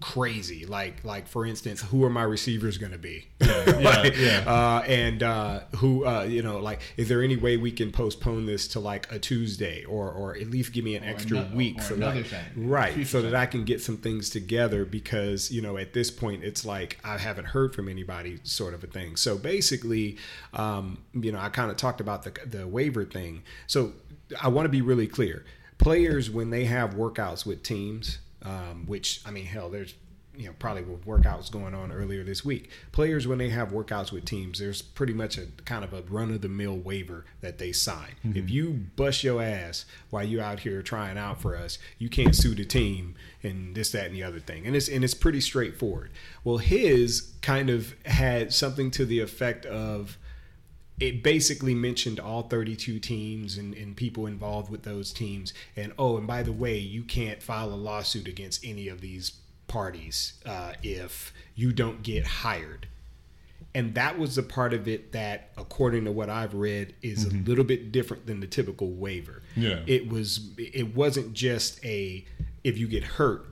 crazy. Like like for instance who are my receivers going to be (laughs) Like, yeah. uh and uh who uh you know like is there any way we can postpone this to like a tuesday or or at least give me an extra week or so another that, right Future so that i can get some things together because you know at this point it's like i haven't heard from anybody sort of a thing. So basically um you know i kind of talked about the the waiver thing. So i want to be really clear. Players when they have workouts with teams um, which I mean, hell, there's you know probably with workouts going on earlier this week. Players when they have workouts with teams, there's pretty much a kind of a run of the mill waiver that they sign. If you bust your ass while you're out here trying out for us, you can't sue the team and this, that, and the other thing. And it's and it's pretty straightforward. Well, his kind of had something to the effect of it basically mentioned all 32 teams and, and people involved with those teams. And oh, and by the way, you can't file a lawsuit against any of these parties uh, if you don't get hired. And that was the part of it that, according to what I've read, is a little bit different than the typical waiver. Yeah. It was. It wasn't just a if you get hurt,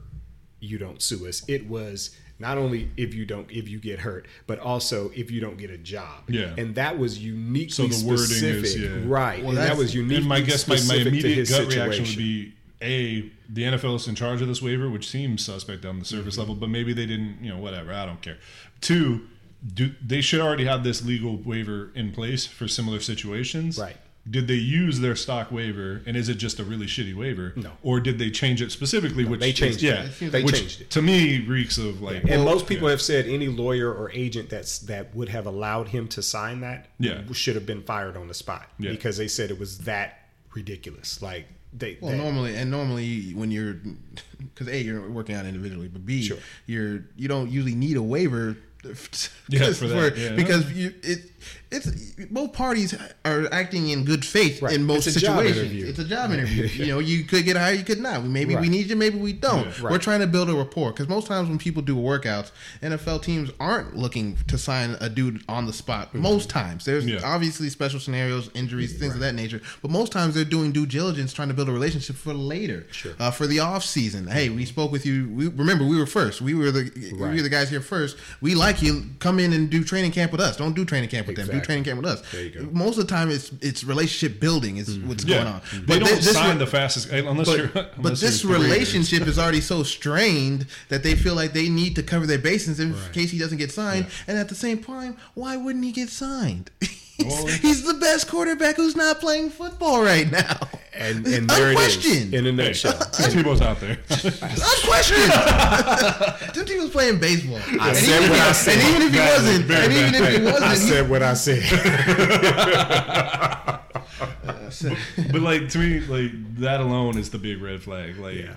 you don't sue us. It was not only if you don't if you get hurt, but also if you don't get a job. Yeah. and that was uniquely So the wording specific, is, yeah. right? Well, and that was unique. and my guess, my, my immediate gut reaction would be a the NFL is in charge of this waiver, which seems suspect on the Mm-hmm. surface level, but maybe they didn't, you know, whatever. I don't care. Two, do they should already have this legal waiver in place for similar situations? Right. Did they use their stock waiver, and is it just a really shitty waiver? No. Or did they change it specifically? which they changed it. yeah, It They which changed it. to me reeks of like. And most people have said any lawyer or agent that's that would have allowed him to sign that Yeah. should have been fired on the spot Yeah. because they said it was that ridiculous. Like they, Well, they- normally, and normally when you're, (laughs) because a you're working out individually, but b Sure. you're you don't usually need a waiver. (laughs) Yeah, for that, yeah. because you it it's both parties are acting in good faith Right. in most It's situations. It's a job interview. (laughs) you know, you could get hired, you could not. Maybe we need you, maybe we don't. Yeah. We're trying to build a rapport because most times when people do workouts, NFL teams aren't looking to sign a dude on the spot. Mm-hmm. Most times, there's Yeah. obviously special scenarios, injuries, things of that nature. But most times they're doing due diligence, trying to build a relationship for later, Sure. uh, for the off season. Hey, we spoke with you. We remember we were first. We were the we were the guys here first. We like you. Come in and do training camp with us. Don't do training camp with them. Do training camp with us. There you go. Most of the time, it's it's relationship building is mm-hmm. what's Yeah, going on. they don't this sign re- the fastest unless but, you're. (laughs) but unless this you're relationship is already so strained that they feel like they need to cover their bases in case he doesn't get signed. And at the same time, why wouldn't he get signed? (laughs) Well, he's, the best quarterback who's not playing football right now. and (laughs) and there it is Unquestioned. in a nutshell. (laughs) Tebow's out there. Unquestioned. (laughs) Tim Tebow was playing baseball. I and said even what I said. And even if he Very wasn't, bad, and very even if he wasn't, I said what I said. but like to me, like that alone is the big red flag. Like, Yeah.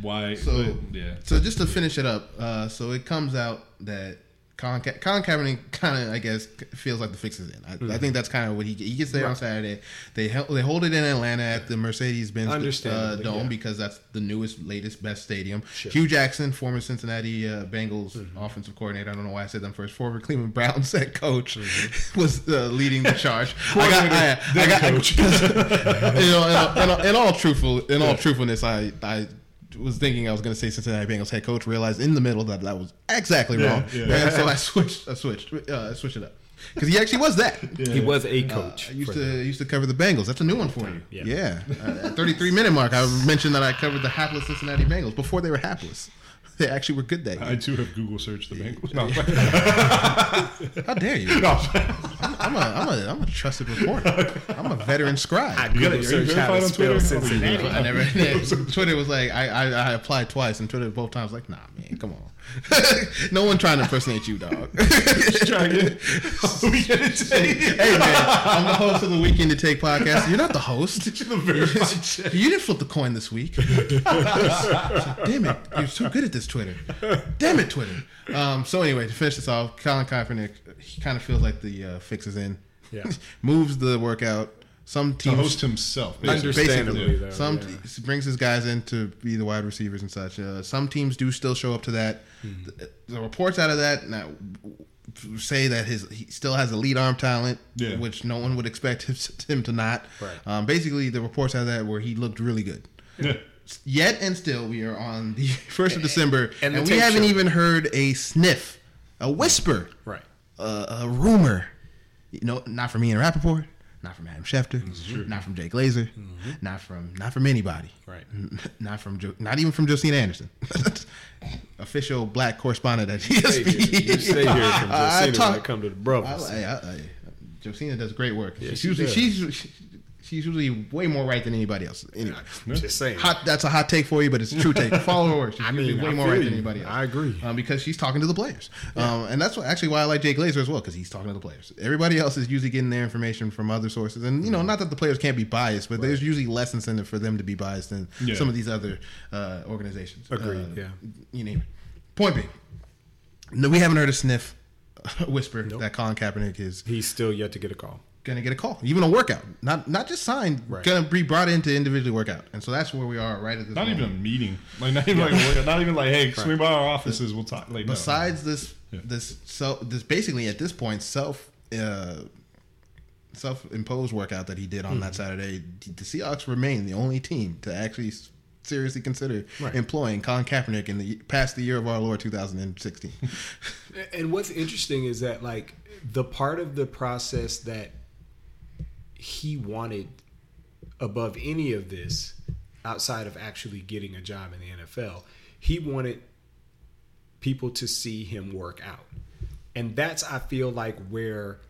why? So- but, yeah, So just to finish it up, uh, so it comes out that Colin, Ka- Colin Kaepernick kind of, I guess, feels like the fix is in. I, Mm-hmm. I think that's kind of what he he gets there on Saturday. They hel- they hold it in Atlanta at the Mercedes Benz uh, Dome yeah. because that's the newest, latest, best stadium. Sure. Hue Jackson, former Cincinnati uh, Bengals Mm-hmm. offensive coordinator. I don't know why I said them first. Former Cleveland Browns head coach Mm-hmm. (laughs) was uh, leading the charge. (laughs) I got, I, I got, coach. (laughs) you know, in, all- in, all- in all truthful, in all truthfulness, I I was thinking I was going to say Cincinnati Bengals head coach. Realized in the middle that that was exactly Yeah, wrong, yeah. and so I switched. I switched. Uh, I switched it up. because he actually was that. He was a coach. I used to them. used to cover the Bengals. That's a new one for you. Yeah. Yeah. Uh, at 33 minute mark, I mentioned that I covered the hapless Cincinnati Bengals before they were hapless. They actually were good that year. I too have Google searched the Bengals. No, (laughs) How dare you? (laughs) no. I'm a, I'm a, I'm a trusted reporter. I'm a veteran scribe. You gotta- Google are you search how to spell Twitter? Cincinnati. I never. Twitter was like, I, I, I applied twice, and Twitter both times like, nah, man, come on. (laughs) no one trying to impersonate you, dog. Try again. we get (laughs) it. hey man, I'm the host of the Weekend to Take podcast. You're not the host. (laughs) The verified check. You didn't flip the coin this week. Damn it, you're so good at this Twitter. Damn it, Twitter. Um, so anyway, to finish this off, Colin Kaepernick, he kind of feels like the uh, fix is in. Yeah. (laughs) moves the workout. Some To teams host himself. basically. Understandably, though, some yeah. t- brings his guys in to be the wide receivers and such. Uh, some teams do still show up to that. Hmm. The, the reports out of that now say that his he still has elite arm talent, Yeah. which no one would expect (laughs) him, to not. Right. Um, basically, the reports out of that where he looked really good. Yeah. Yet and still, we are on the (laughs) first of December, and and, we haven't show. even heard a sniff, a whisper, Right. A, a rumor. You know, not from Ian Rapoport, not from Adam Schefter, not from Jake Glazer, mm-hmm. not from not from anybody. Right. (laughs) Not from Jo- not even from Josina Anderson, (laughs) official black correspondent at ESPN. here. You stay here from (laughs) I Josina talk- when it come to the brothers. I, I, I, Josina does great work. Yeah, she's she usually does. she's she's usually way more right than anybody else. Anyway, Just saying. hot. That's a hot take for you, but it's a true take. (laughs) Follow her work. She's I mean, way I more right you. than anybody else. I agree. um, because she's talking to the players, um, and that's what, actually why I like Jay Glazer as well because he's talking to the players. Everybody else is usually getting their information from other sources, and you Mm-hmm. know, not that the players can't be biased, but there's usually less incentive for them to be biased than Yeah. some of these other uh, organizations. Agreed, Uh, yeah. you name it. Point being, no, we haven't heard a sniff, (laughs) whisper Nope. that Colin Kaepernick is He's still yet to get a call. Gonna get a call, even a workout, not not just signed, Right. gonna be brought into individually work out, and so that's where we are right at this. Not moment. even a meeting. Like not even like a workout. not even like hey swing by our offices. We'll talk. Like no. besides this Yeah. this so this basically at this point self uh self imposed workout that he did on Hmm. that Saturday, the Seahawks remain the only team to actually seriously consider Right. employing Colin Kaepernick in the past the year of our Lord 2016. (laughs) And what's interesting is that like the part of the process that he wanted above any of this outside of actually getting a job in the NFL, he wanted people to see him work out. And that's I feel like where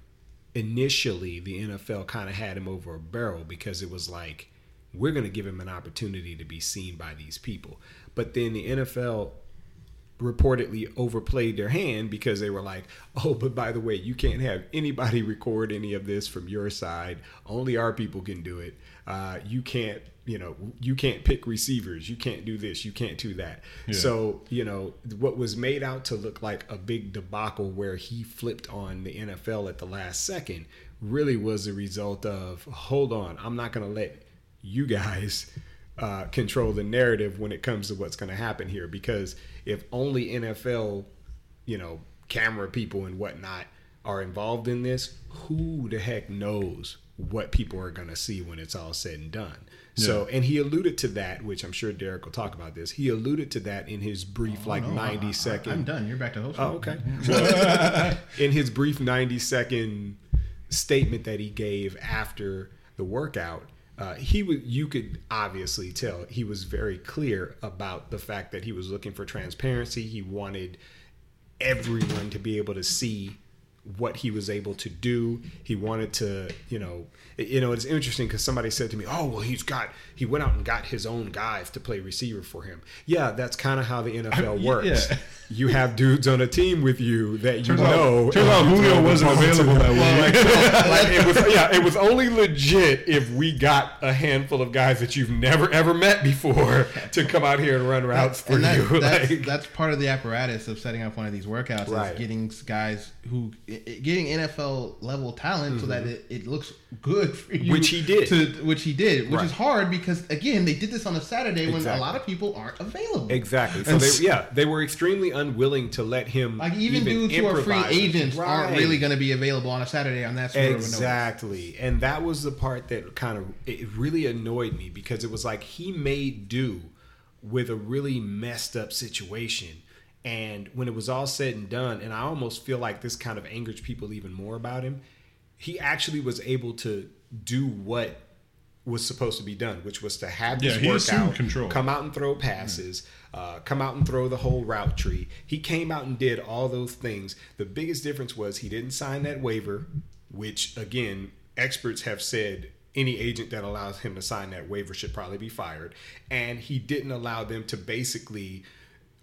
initially the NFL kind of had him over a barrel because it was like we're going to give him an opportunity to be seen by these people. But then the NFL reportedly overplayed their hand because they were like, "Oh, but by the way, you can't have anybody (laughs) record any of this from your side. Only our people can do it. Uh, you can't, you know, you can't pick receivers. You can't do this. You can't do that." Yeah. So, you know, what was made out to look like a big debacle where he flipped on the NFL at the last second really was a result of, "Hold on, I'm not going to let you guys." Uh, control the narrative when it comes to what's going to happen here. Because if only NFL, you know, camera people and whatnot are involved in this, who the heck knows what people are going to see when it's all said and done? So, and he alluded to that, which I'm sure Derek will talk about this. He alluded to that in his brief, like Oh, No, I- 90 I- second. I'm done. You're back to host. Oh, okay. Well, (laughs) in his brief 90 second statement that he gave after the workout, uh, he was you could obviously tell he was very clear about the fact that he was looking for transparency. He wanted everyone to be able to see what he was able to do. He wanted to, you know, you know, it's interesting because somebody said to me, "Oh, well, he's got he went out and got his own guys to play receiver for him." Yeah, that's kind of how the NFL I- works. yeah. You have dudes on a team with you that you Turns know. out, turns out Julio wasn't available that week. (laughs) like it was, yeah, it was only legit if we got a handful of guys that you've never ever met before to come out here and run routes for and that, you. (laughs) that's, Like- that's part of the apparatus of setting up one of these workouts Right. is getting guys who i- i- getting NFL level talent so that it, it looks good for you, Mm-hmm. Which he did. to, which he did, which Right. is hard because again they did this on a Saturday when a lot of people aren't available. Exactly. So And they, yeah, they were extremely unwilling to let him Like even, dudes who are free agents aren't really going to be available on a Saturday on that sort of a. Exactly. And that was the part that kind of it really annoyed me because it was like he made do with a really messed up situation And when it was all said and done, and I almost feel like this kind of angers people even more about him, he actually was able to do what was supposed to be done, which was to have this Yeah, workout, control. come out and throw passes, uh, come out and throw the whole route tree. He came out and did all those things. The biggest difference was he didn't sign that waiver, which again, experts have said any agent that allows him to sign that waiver should probably be fired. And he didn't allow them to basically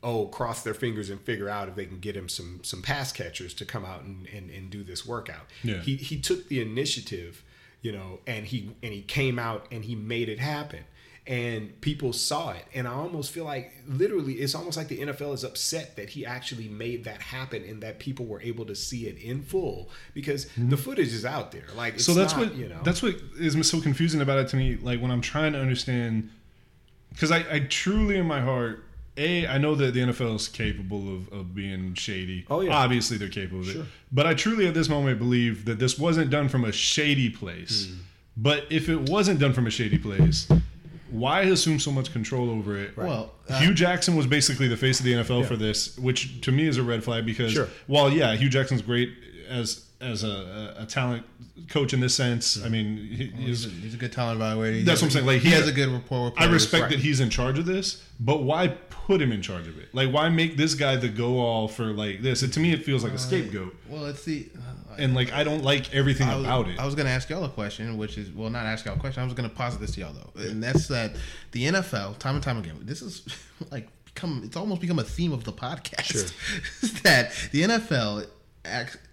oh cross their fingers and figure out if they can get him some some pass catchers to come out and, and, and do this workout. Yeah. He he took the initiative, you know, and he and he came out and he made it happen. And people saw it. And I almost feel like literally it's almost like the NFL is upset that he actually made that happen and that people were able to see it in full because mm-hmm. the footage is out there. Like it's so that's not, what you know that's what is so confusing about it to me like when i'm trying to understand because I, I truly in my heart a i know that the nfl is capable of, of being shady. Oh, yeah. obviously they're capable of it. But i truly at this moment believe that this wasn't done from a shady place. Hmm. but if it wasn't done from a shady place why assume so much control over it? Well, uh, Hue Jackson was basically the face of the NFL for this, which to me is a red flag because Sure. while yeah, Hue Jackson's great as as a, a, talent coach in this sense. I mean, he, He's he's, a, he's a good talent evaluator. He That's what I'm saying, like, he he- has a good rapport. With I respect that he's in charge of this, but why put him in charge of it? Like, why make this guy the go all for like this? And to me, it feels like a uh, scapegoat, Well, it's the. and like I don't like everything was, about it. I was going to ask y'all a question, which is well, not ask y'all a question. I was going to posit this to y'all though, and that's that the NFL, time and time again, this is (laughs) like become it's almost become a theme of the podcast. Sure. (laughs) that the NFL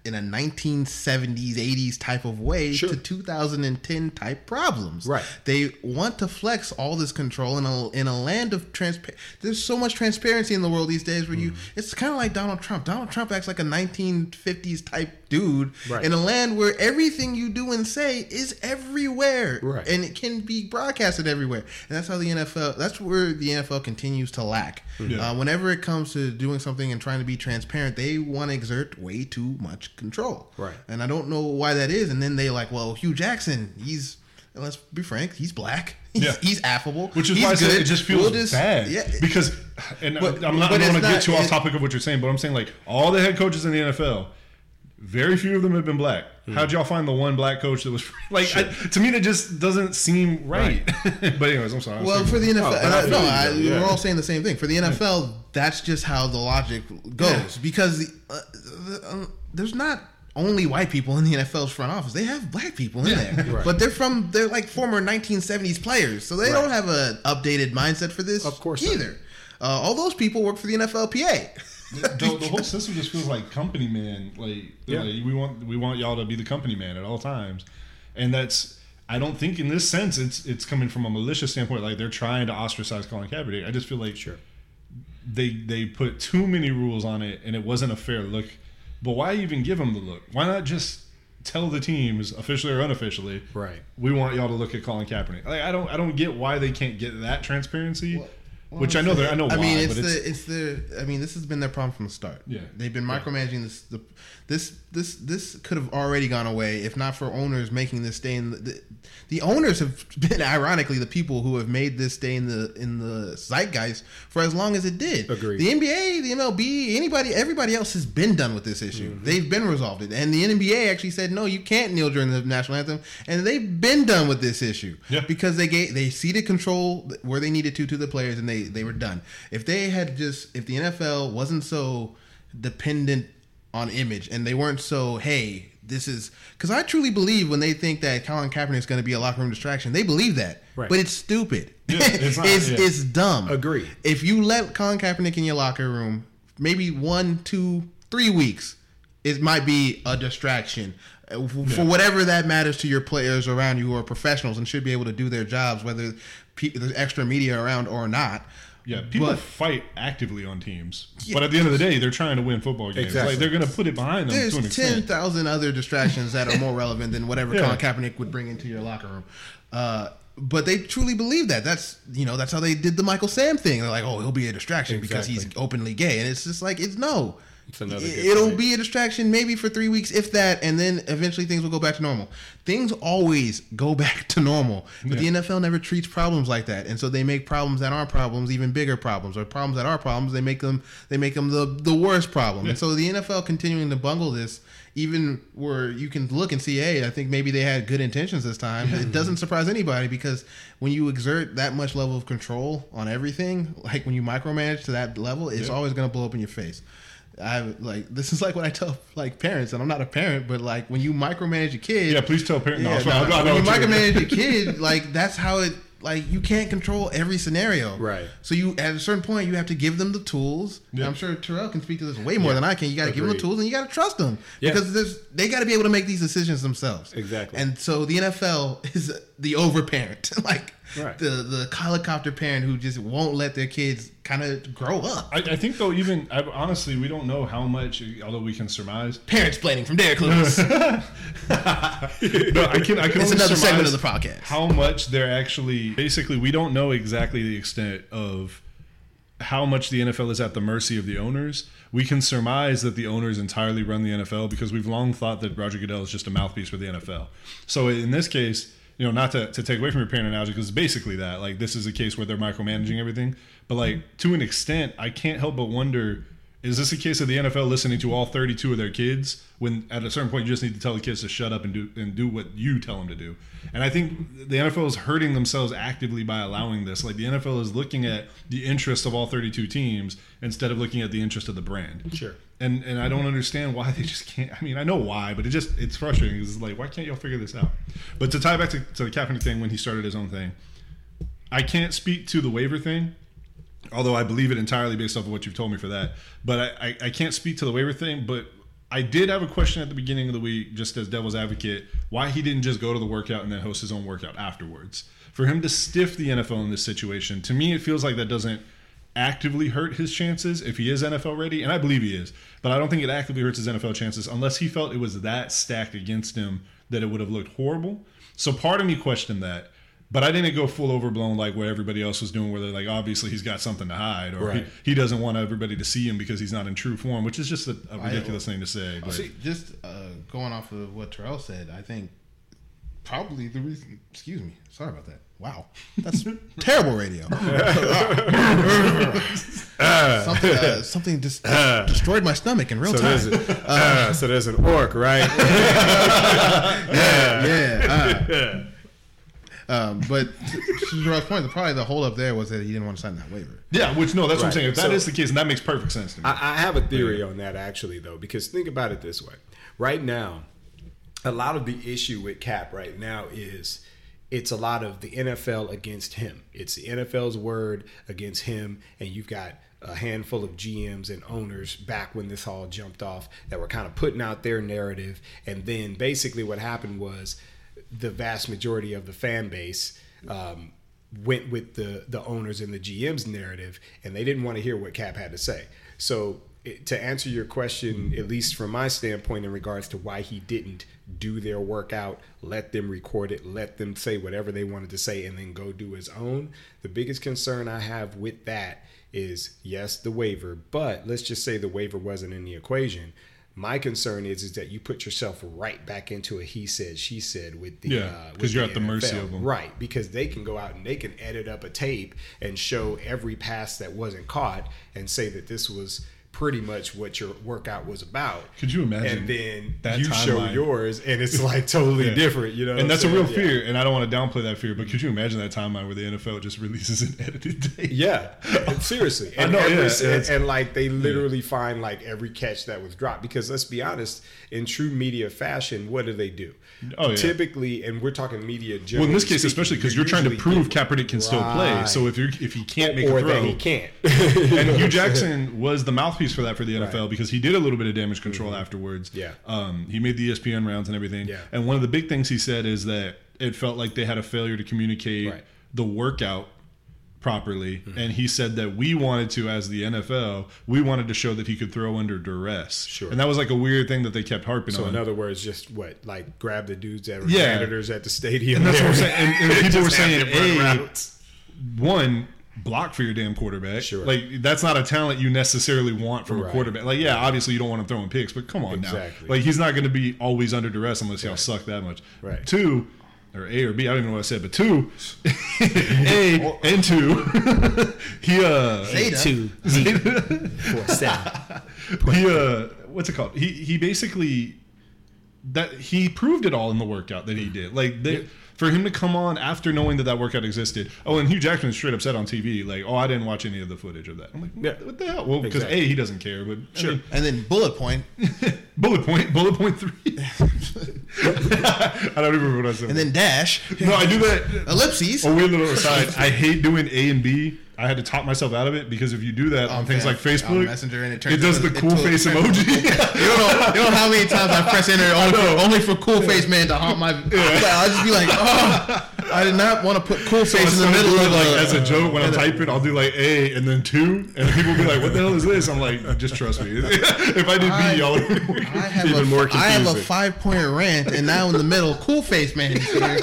in a 1970s, 80s type of way Sure. to 2010 type problems. Right. They want to flex all this control in a in a land of transparency. There's so much transparency in the world these days where you Mm. it's kind of like Donald Trump. Donald Trump acts like a 1950s type dude Right. in a land where everything you do and say is everywhere, Right. and it can be broadcasted everywhere. And that's how the NFL. That's where the NFL continues to lack. Yeah. Uh, whenever it comes to doing something and trying to be transparent, they want to exert way too much control. Right. And I don't know why that is. And then they like, well, Hue Jackson, he's. Let's be frank. He's black. He's, Yeah. he's affable. which is he's why I said good. it just feels We'll just- bad. Yeah, because, and But- I'm not. but I don't want to get too off topic of what you're saying, but I'm saying like all the head coaches in the NFL, very few of them have been black. Hmm. How'd y'all find the one black coach that was (laughs) like? I, to me, that just doesn't seem right. (laughs) but anyways, I'm sorry. I'm Well, for the NFL, but and I I- no, I, yeah. we're all saying the same thing. For the NFL, that's just how the logic goes because the, uh, the, um, there's not only white people in the NFL's front office; they have black people in there, Right. but they're from they're like former 1970s players, so they Right. don't have an updated mindset for this. Of course not. either. Uh, all those people work for the NFLPA. (laughs) the, the (laughs) whole system just feels like company man. Like, Yeah. like, we want we want y'all to be the company man at all times, and that's. I don't think in this sense it's it's coming from a malicious standpoint. Like they're trying to ostracize Colin Kaepernick. I just feel like Sure. they they put too many rules on it, and it wasn't a fair look. But why even give them the look? Why not just tell the teams officially or unofficially? Right. We want y'all to look at Colin Kaepernick. Like I don't I don't get why they can't get that transparency. Well, which I know they're I know why. Mean, it's but it's, the it's the. I mean, this has been their problem from the start. Yeah. they've been micromanaging this. The, this this this could have already gone away if not for owners making this stay in the, the. The owners have (laughs) been ironically the people who have made this stay in the in the zeitgeist for as long as it did. Agreed. The NBA, the MLB, anybody, everybody else has been done with this issue. Mm-hmm. They've been resolved it, and the NBA actually said no, you can't kneel during the national anthem, and they've been done with this issue Yeah. because they gave they ceded control where they needed to to the players, and they they were done. If they had just if the NFL wasn't so dependent on image and they weren't so hey this is because I truly believe when they think that Colin Kaepernick is going to be a locker room distraction, they believe that, Right. but it's stupid. Yeah, it's (laughs) not, it's, yeah. it's dumb. Agree. If you let Colin Kaepernick in your locker room, maybe one, two, three weeks, it might be a distraction Uh, for for whatever that matters to your players around you who are professionals and should be able to do their jobs, whether pe- there's extra media around or not. Yeah, people But- fight actively on teams, but at the end of the day, they're trying to win football games. Exactly. Like they're going to put it behind them There's to an ten other distractions that are more (laughs) relevant than whatever Yeah. Colin Kaepernick would bring into your locker room. Uh, but they truly believe that. That's you know that's how they did the Michael Sam thing. They're like, oh, he'll be a distraction because he's openly gay, and it's just like it's no. It's another it'll point. be a distraction maybe for three weeks, if that, and then eventually things will go back to normal. Things always go (laughs) back to normal, but the NFL never treats problems like that, and so they make problems that aren't problems even bigger problems, or problems that are problems they make them they make them the the worst problem. And so the NFL continuing to bungle this, even where you can look and see, hey, I think maybe they had good intentions this time. It doesn't surprise anybody because when you exert that much level of control on everything, like when you micromanage to that level, it's Yeah. always going to blow up in your face. I like this is like what I tell like parents, and I'm not a parent, but like when you micromanage a kid, Yeah, please tell parents. No, yeah, it's fine. no, I know when you what you're- micromanage a (laughs) kid, like that's how it. Like you can't control every scenario, Right. So you at a certain point you have to give them the tools. And Yeah. I'm sure Terrell can speak to this way more Yeah. than I can. You got to give them the tools, and you got to trust them Yeah. because there's, they got to be able to make these decisions themselves. Exactly. And so the NFL is the overparent. (laughs) like Right. the the helicopter parent who just won't let their kids kind of grow up. I, I think though, even I, honestly, we don't know how much, although we can surmise. Parents planning from Derek Lewis. (laughs) No, I can. I can. It's another segment of the podcast. How much they're actually basically, we don't know exactly the extent of how much the NFL is at the mercy of the owners. We can surmise that the owners entirely run the NFL because we've long thought that Roger Goodell is just a mouthpiece for the NFL. So in this case, you know, not to, to take away from your parent analogy, because it's basically that. Like this is a case where they're micromanaging everything. But like to an extent, I can't help but wonder is this a case of the NFL listening to all 32 of their kids when at a certain point you just need to tell the kids to shut up and do and do what you tell them to do? And I think the NFL is hurting themselves actively by allowing this. Like the NFL is looking at the interest of all 32 teams instead of looking at the interest of the brand. Sure. And and I don't understand why they just can't. I mean, I know why, but it just it's frustrating. Because it's like why can't y'all figure this out? But to tie back to, to the Kaepernick thing when he started his own thing, I can't speak to the waiver thing although I believe it entirely based off of what you've told me for that. But I, I, I can't speak to the waiver thing. But I did have a question at the beginning of the week, just as devil's advocate, why he didn't just go to the workout and then host his own workout afterwards. For him to stiff the NFL in this situation, to me, it feels like that doesn't actively hurt his chances if he is NFL ready, and I believe he is. But I don't think it actively hurts his NFL chances unless he felt it was that stacked against him that it would have looked horrible. So part of me questioned that. But I didn't go full overblown like what everybody else was doing, where they're like, obviously he's got something to hide, or Right. he, he doesn't want everybody to see him because he's not in true form, which is just a, a ridiculous thing to say. But See, just uh, going off of what Terrell said, I think probably the reason. Excuse me. Sorry about that. Wow, that's (laughs) terrible radio. (laughs) something, uh, something just destroyed my stomach in real So time. there's, a, uh, (laughs) so there's an orc, right? yeah. uh. Um, but to to Terrell's point, probably the hold up there was that he didn't want to sign that waiver. yeah, which no, that's what I'm Right. saying. If that is So- the case, and that makes perfect sense to me. I, I have a theory on that actually, though, because think about it this way: right now, a lot of the issue with Cap right now is it's a lot of the NFL against him. It's the NFL's word against him, and you've got a handful of GMs and owners back when this all jumped off that were kind of putting out their narrative, and then basically what happened was the vast majority of the fan base. Um, went with the the owners and the GM's narrative, and they didn't want to hear what Cap had to say. So to answer your question, at least from my standpoint, in regards to why he didn't do their workout, let them record it, let them say whatever they wanted to say, and then go do his own. The biggest concern I have with that is yes, the waiver, but let's just say the waiver wasn't in the equation. My concern is is that you put yourself right back into a he said she said with the Yeah, uh, because with you're the at the mercy of them Right, because they can go out and they can edit up a tape and show every pass that wasn't caught and say that this was pretty much what your workout was about. Could you imagine And then that you show yours and it's like totally Yeah. different, you know. and that's a real? Yeah. fear, and I don't want to downplay that fear. But could you imagine that timeline where the NFL just (laughs) releases an edited tape? Yeah, seriously. (laughs) I know, every, yeah, and, and, like they literally find like every catch that was dropped. Because let's be honest, in true media fashion, what do they do? Oh, yeah. Typically, and we're talking media. Generally Well, in this case, speaking, especially because you're trying to prove Kaepernick can still play. So if you if he can't make or a throw, he can't. (laughs) and Hue Jackson was the mouthpiece for that for the NFL Right. Mm-hmm. because he did a little bit of damage control afterwards. Yeah. um, he made the ESPN rounds and everything. Yeah. and one of the big things he said is that it felt like they had a failure to communicate Right. the workout properly, Mm-hmm. and he said that we wanted to, as the NFL, we wanted to show that he could throw under duress. Sure. and that was like a weird thing that they kept harping So on. So in other words, just what like grab the dudes that were Yeah. janitors at the stadium. And that's what I'm saying. And, and (laughs) people were saying, them "Hey, one, block for your damn quarterback. Sure. Like that's not a talent you necessarily want from a quarterback. Like yeah, obviously you don't want him throwing picks, but come on Exactly. now. Like he's not going to be always under duress unless y'all suck that much. Right. Two. Or A or B, I don't even know what I said, but two, (laughs) A and two, (laughs) he uh, Zeta. Two, (laughs) four, seven. he uh what's it called he he basically that he proved it all in the workout that he did like they, for him to come on after knowing that that workout existed. Oh and hugh jackman straight up said on tv like oh i didn't watch any of the footage of that. I'm like Yeah. what the hell? Well because Exactly. a he doesn't care but Sure. I mean, And then bullet point, (laughs) bullet point bullet point three. (laughs) I don't remember what i said. And then dash, no i do that. Ellipses. Oh, wait a weird little aside. I hate doing a and b I had to talk myself out of it because if you do that on On things like Facebook, Messenger and it turns it does the cool face emoji. (laughs) You don't know. You don't know how many times I press enter (laughs) only for, only for cool face man to haunt my. Yeah. I'll just be like, oh, I did not want to put cool face in the middle of it, like a- as a joke when I type it, I'll do like A and then two, and people will be like, "What the hell is this?" I'm like, "Just trust me. (laughs) if I did I- B, y'all." would- I have Even a, more I have a five point rant, and now in the middle, cool face man is here.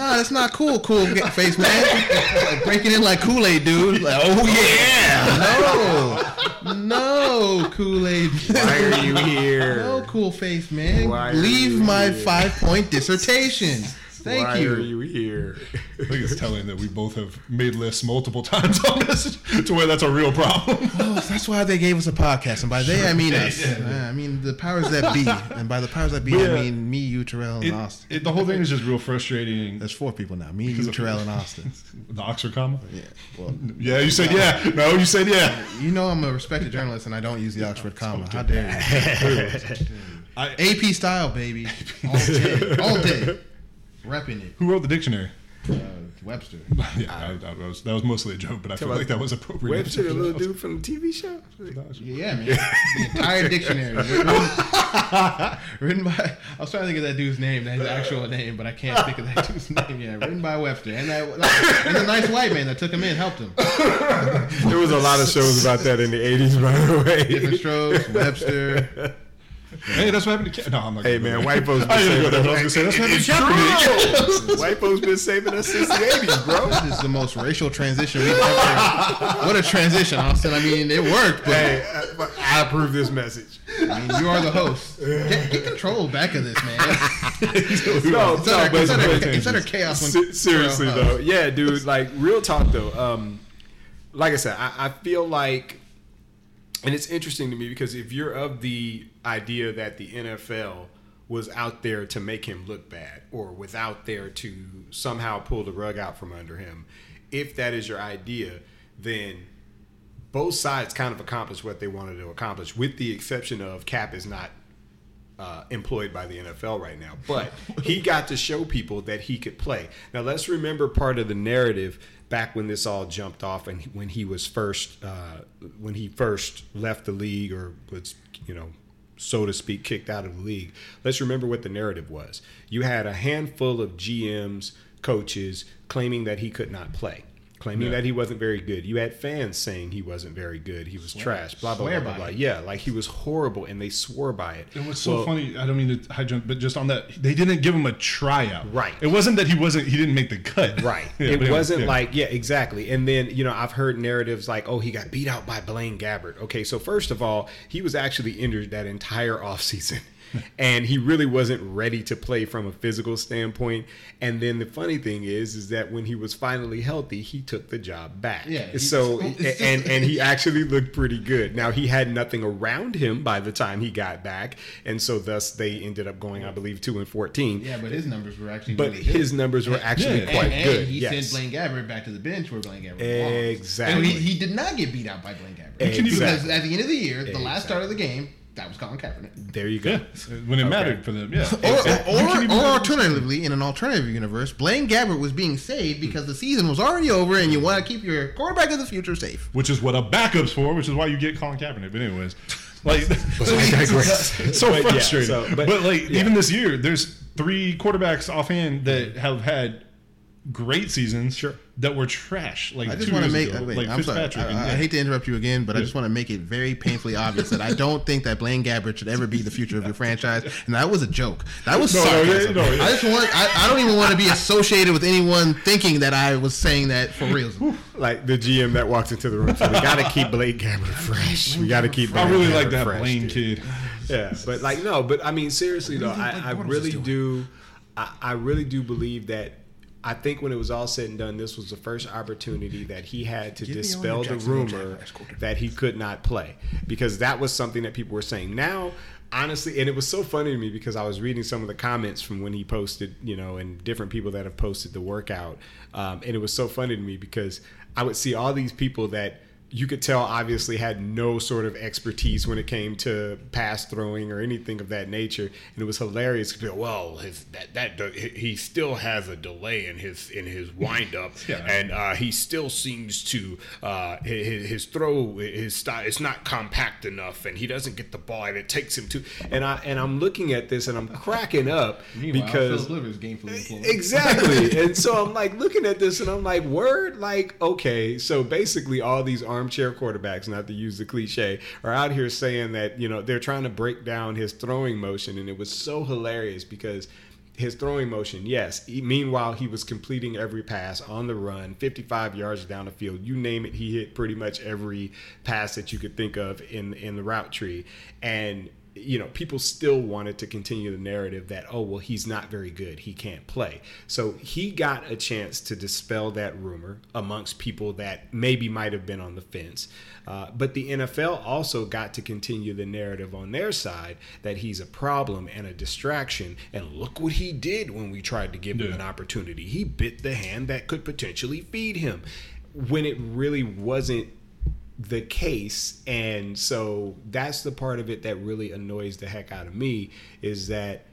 Nah, that's not cool, cool face man. Like breaking in like Kool Aid, dude. Like, oh, oh yeah, no, no Kool Aid. Why are you here? No cool face man. Why Leave my five point dissertation. Thank Why you. are you here? I think it's telling that we both have made lists multiple (laughs) times on this to where that's a real problem. (laughs) Oh, that's why they gave us a podcast, and by they I mean (laughs) us. Uh, I mean the powers that be, and by the powers that be Yeah. I mean me, you, Terrell, and It, Austin. it, the whole thing is just real frustrating. There's four people now. Me, you, Terrell, and Austin. The Oxford comma. Yeah. Well, Yeah, you said yeah. No, you said yeah. you know I'm a respected journalist, and I don't use the Oxford comma. How dare you? I, AP style, baby. All day, all day. Repping it. who wrote the dictionary? Uh, Webster. (laughs) Yeah, I, I was, that was mostly a joke, but I feel like that was appropriate. Webster, the little (laughs) dude from the TV show. Yeah, man. The entire dictionary. (laughs) Written, written by. I was trying to think of that dude's name, that his actual name, but I can't think of that dude's name. Yeah, written by Webster, and that and the nice white man that took him in helped him. There was a lot of shows about that in the '80s, by the way. Different strokes. Webster. Hey, that's what happened to. Ca- no, I'm not. Hey man, there. white folks been I didn't go saving there, but I was gonna say that's what happened to Kaepernick. (laughs) White folks been saving us since the '80s, bro. This is the most racial transition we've ever. What a transition, Austin. I mean, it worked, but Hey, I, I approve this message. I mean, you are the host. Get, get control back of this, man. (laughs) No, It's no, utter, but it's utter, but- it's utter chaos. When Se- seriously Terrell though, yeah, dude. Like real talk though. Um, like I said, I, I feel like, and it's interesting to me because if you're of the idea that the NFL was out there to make him look bad, or was out there to somehow pull the rug out from under him, if that is your idea, then both sides kind of accomplished what they wanted to accomplish, with the exception of Cap is not uh, employed by the NFL right now. But he got to show people that he could play. Now let's remember part of the narrative back when this all jumped off and when he was first uh, when he first left the league or was you know so to speak kicked out of the league. Let's remember what the narrative was. You had a handful of GMs, coaches claiming that he could not play. Claiming Yeah. that he wasn't very good. You had fans saying he wasn't very good. He was trash. Blah blah blah blah. blah. Yeah, like he was horrible, and they swore by it. It was so Well, funny. I don't mean to high jump, but just on that, they didn't give him a tryout. Right. It wasn't that he wasn't. He didn't make the cut. (laughs) Right. Yeah, it wasn't yeah. like, yeah, exactly. And then, you know, I've heard narratives like, oh, he got beat out by Blaine Gabbert. Okay, so first of all, he was actually injured that entire (laughs) offseason. (laughs) and he really wasn't ready to play from a physical standpoint. And then the funny thing is, is that when he was finally healthy, he took the job back. Yeah, So and and he actually looked pretty good. Now he had nothing around him by the time he got back, and so thus they ended up going, I believe, two and fourteen. Yeah, but his numbers were actually. But really his numbers were actually Yeah. quite and, and good. he yes. sent Blaine Gabbert back to the bench where Blaine Gabbert belongs. Exactly. And he, he did not get beat out by Blaine Gabbert. Exactly. Because at the end of the year, the last start of the game, that was Colin Kaepernick. There you go. Yeah, when it mattered for them. Yeah. (laughs) Or, Exactly. Or, or, or alternatively, in an alternative universe, Blaine Gabbert was being saved because the season was already over and you want to keep your quarterback of the future safe. which is what a backup's for, which is why you get Colin Kaepernick. But anyways, like (laughs) I digress. (laughs) so But yeah, frustrating. so- but, but- like yeah. even this year, there's three quarterbacks offhand that have had great seasons. Sure. That were trash. Like I just want to make. ago. wait, like I'm sorry. Fitzpatrick. I, and- I hate to interrupt you again, but I just want to make it very painfully obvious that I don't think that Blaine Gabbert should ever be the future of your franchise. And that was a joke. That was (laughs) No, no, sarcasm. yeah, no, yeah. I just want. I, I don't even want to be associated with anyone thinking that I was saying that for real. Like the GM that walks into the room. So we got to keep Blake Gabbert (laughs) fresh. We got to keep. I really Gabbert like that fresh, Blaine dude. kid. Yeah, but like no, but I mean seriously though, I, I really do. I, I really do believe that. I think when it was all said and done, this was the first opportunity that he had to me dispel the rumor that he could not play because that was something that people were saying. Now, honestly, and it was so funny to me because I was reading some of the comments from when he posted, you know, and different people that have posted the workout, um, and it was so funny to me because I would see all these people that you could tell obviously had no sort of expertise when it came to pass throwing or anything of that nature and it was hilarious to be like, well his that that he still has a delay in his in his windup (laughs) Yeah. and uh, he still seems to uh, his, his throw his style it's not compact enough and he doesn't get the ball and it takes him to and I and I'm looking at this and I'm cracking up (laughs) because Exactly. (laughs) and so I'm like looking at this and I'm like, word, like, okay. So basically, all these armchair quarterbacks, not to use the cliche, are out here saying that, you know, they're trying to break down his throwing motion. And it was so hilarious because his throwing motion, yes. He, meanwhile, he was completing every pass on the run, 55 yards down the field. You name it, he hit pretty much every pass that you could think of in in the route tree. And you know, people still wanted to continue the narrative that, oh, well, he's not very good. He can't play. So he got a chance to dispel that rumor amongst people that maybe might have been on the fence. Uh, but the NFL also got to continue the narrative on their side that he's a problem and a distraction. And look what he did when we tried to give him an opportunity. He bit the hand that could potentially feed him when it really wasn't the case and so that's the part of it that really annoys the heck out of me is that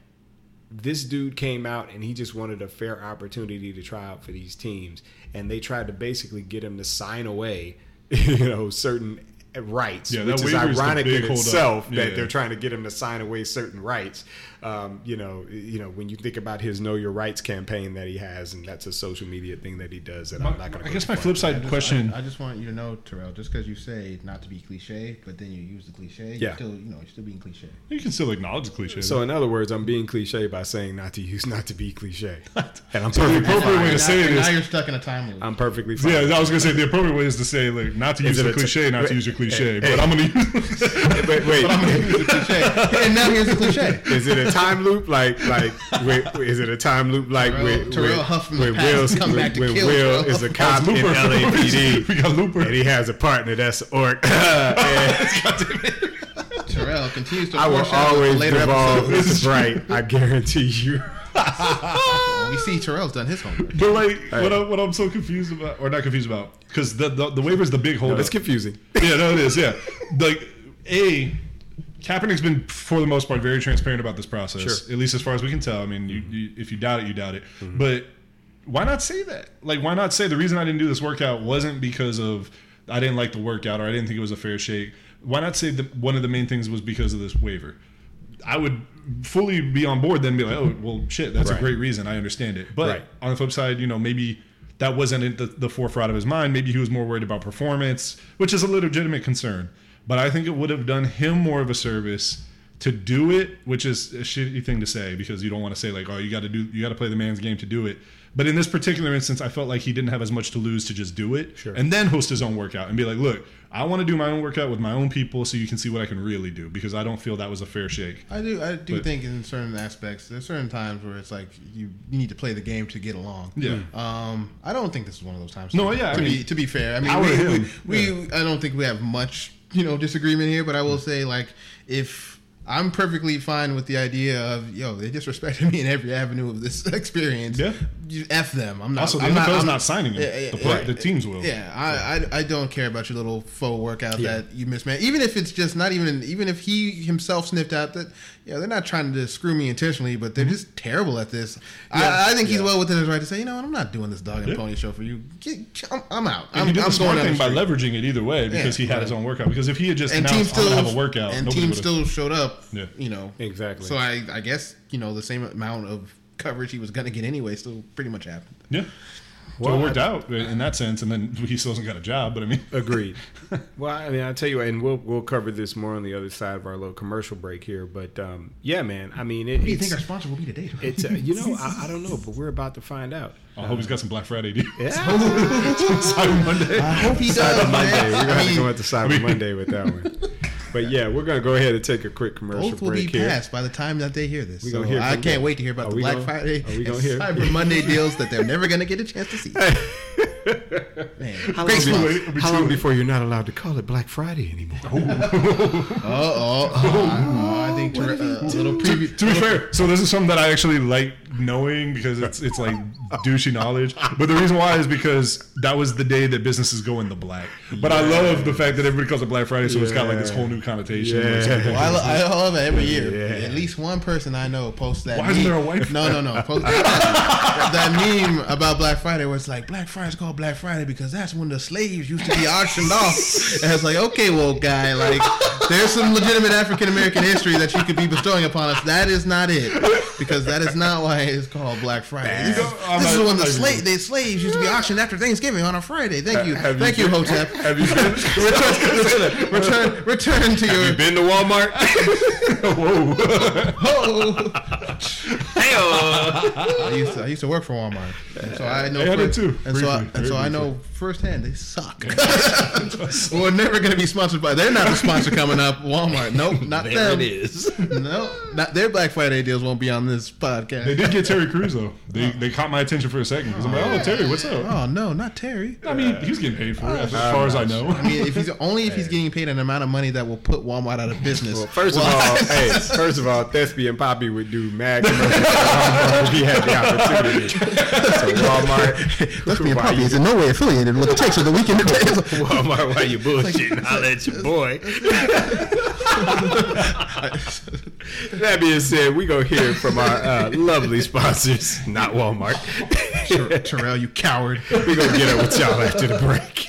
this dude came out and he just wanted a fair opportunity to try out for these teams and they tried to basically get him to sign away (laughs) you know certain rights Yeah, which is waiver is the ironic in itself that they're trying to get him to sign away certain rights um, you know you know when you think about his know your rights campaign that he has and that's a social media thing that he does that I'm not going to I guess my flip side question. I, just want you to know, Terrell, just because you say not to be cliche, but then you use the cliche, Yeah. you're still, you know, you're still being cliche. You can still acknowledge the cliche. So in other words, I'm being cliche by saying not to use not to be cliche, (laughs) and I'm the perfectly appropriate fine. way to now, say it and now you're stuck in a time loop. I'm perfectly fine. Yeah, I was gonna say the appropriate way is to say like not to use it the a t- cliche, not to use your cliche, Hey, but hey. I'm gonna (laughs) use. wait, wait. (laughs) but I'm gonna use the cliche, and now here's the cliche. Is it a time loop like like wait, wait, is it a time loop like Terrell- when, Terrell when, Huffman's when Will's, come when, back to when kill Will Terrell. is a cop in LAPD (laughs) we got Looper. and he has a partner that's an orc. (laughs) and Terrell continues to I will always later devolve episodes. this (laughs) right. I guarantee you. Well, we see Terrell's done his homework. But like, what, I, what I'm so confused about, or not confused about, because the, the the waiver is the big hold. It's confusing. yeah, no, it is. Yeah, like a Kaepernick's been for the most part very transparent about this process, Sure. at least as far as we can tell. I mean, you, mm-hmm. you, if you doubt it, you doubt it. Mm-hmm. But why not say that? Like, why not say the reason I didn't do this workout wasn't because of I didn't like the workout or I didn't think it was a fair shake. Why not say that one of the main things was because of this waiver? I would fully be on board then and be like, oh, well, shit, that's Right. a great reason. I understand it. But Right. on the flip side, you know, maybe that wasn't the, the forefront of his mind. Maybe he was more worried about performance, which is a legitimate concern. But I think it would have done him more of a service to do it, which is a shitty thing to say because you don't want to say like, oh, you got to do, you got to play the man's game to do it. But in this particular instance, I felt like he didn't have as much to lose to just do it Sure. and then host his own workout and be like, look, I want to do my own workout with my own people so you can see what I can really do because I don't feel that was a fair shake. I do. I do But- think in certain aspects, there's certain times where it's like you, you need to play the game to get along. Yeah. Um, I don't think this is one of those times. No, to, yeah, I To be to be fair, I mean, we, to we, we I don't think we have much you know disagreement here, but I will say like if. I'm perfectly fine with the idea of yo. They disrespected me in every avenue of this (laughs) experience. Yeah. you f them. I'm not. Also, the I'm NFL's I'm not signing him. Yeah, The yeah, play- yeah. the teams will. Yeah, I, I I don't care about your little faux workout Yeah. that you mismanaged. Even if it's just not even even if he himself sniffed out that yeah they're not trying to screw me intentionally, but they're mm-hmm. just terrible at this. I, I think he's Yeah. well within his right to say, you know what, I'm not doing this dog and Yeah. pony show for you. Get, I'm, I'm out. And I'm, he did I'm the smart going thing by the street. leveraging it either way because Yeah, he had his own workout. Because if he had just And announced, team I'm still have a workout, and nobody team still showed up. Yeah. You know Exactly. So I I guess you know the same amount of coverage he was going to get anyway still pretty much happened. yeah. so Well, it worked I- out in that sense, and then (laughs) he still hasn't got a job. But I mean, (laughs) Agreed. well, I mean, I'll tell you, what, and we'll we'll cover this more on the other side of our little commercial break here. But um, yeah, man, I mean, it, Who do you it's, think our sponsor will be today? it's uh, you know, I, I don't (laughs) know, but we're about to find out. I hope he's got some Black Friday deals. Yeah, Cyber Monday. I hope he does. Cyber Monday. man. We're gonna I have to mean, go into Cyber Monday with that one. But yeah, we're gonna go ahead and take a quick commercial both will be break here. passed by the time that they hear this. We So gonna hear I can't them. wait to hear about Are the Black gonna- Friday are we and hear? Cyber Monday deals that they're never going to get a chance to see. (laughs) Man, How great long, be, how long before you're not allowed to call it Black Friday anymore? Oh, oh, oh, I think Ter- uh, a little preview. To be fair, so this is something that I actually like knowing because it's it's like douchey knowledge. But the reason why is because that was the day that businesses go in the black. But I love the fact that everybody calls it Black Friday, so it's got like this whole new connotation. Yeah. Well, I, lo- I love it every year. Yeah. At least one person I know posts that. Why isn't there a white No, no, no. Post that, that meme about Black Friday where it's like Black Friday's called Black Friday because that's when the slaves used to be auctioned off. (laughs) And it's like, okay, well, guy, like there's some legitimate African American history that you could be bestowing upon us. That is not it, because that is not why it's called Black Friday. This, You is, this is when the, not even- slave, the slaves used to be auctioned after Thanksgiving on a Friday. Thank you, Have thank you, been- Hotep. Have you been, (laughs) return, return, return to your. you been to Walmart? (laughs) Oh. (laughs) I used to I used to work for Walmart, and so I know. Yeah, I did too, And so I, briefly, and so very I know firsthand they suck. (laughs) We're never going to be sponsored by. They're not the sponsor coming up. Walmart. Nope, not There them. it is. No, not their Black Friday deals won't be on this podcast. They did get Terry Crews though. They oh. they caught my attention for a second because I'm like, oh Terry, what's up? Oh no, not Terry. I mean, uh, he's getting paid for it, as oh, far as I know. I mean, if he's only if he's getting paid an amount of money that will put Walmart out of business. Well, first of all, (laughs) hey, first of all, Thespian Poppy would do mad commercials if he had the opportunity. So Walmart, Lesbian why Poppy you- is in no way affiliated with the (laughs) text of the weekend. Walmart, (laughs) why you bullshitting? Holla let your boy. that being said, we go hear from our uh, lovely sponsors, not Walmart. Terrell, you coward. We're gonna get up with y'all after the break.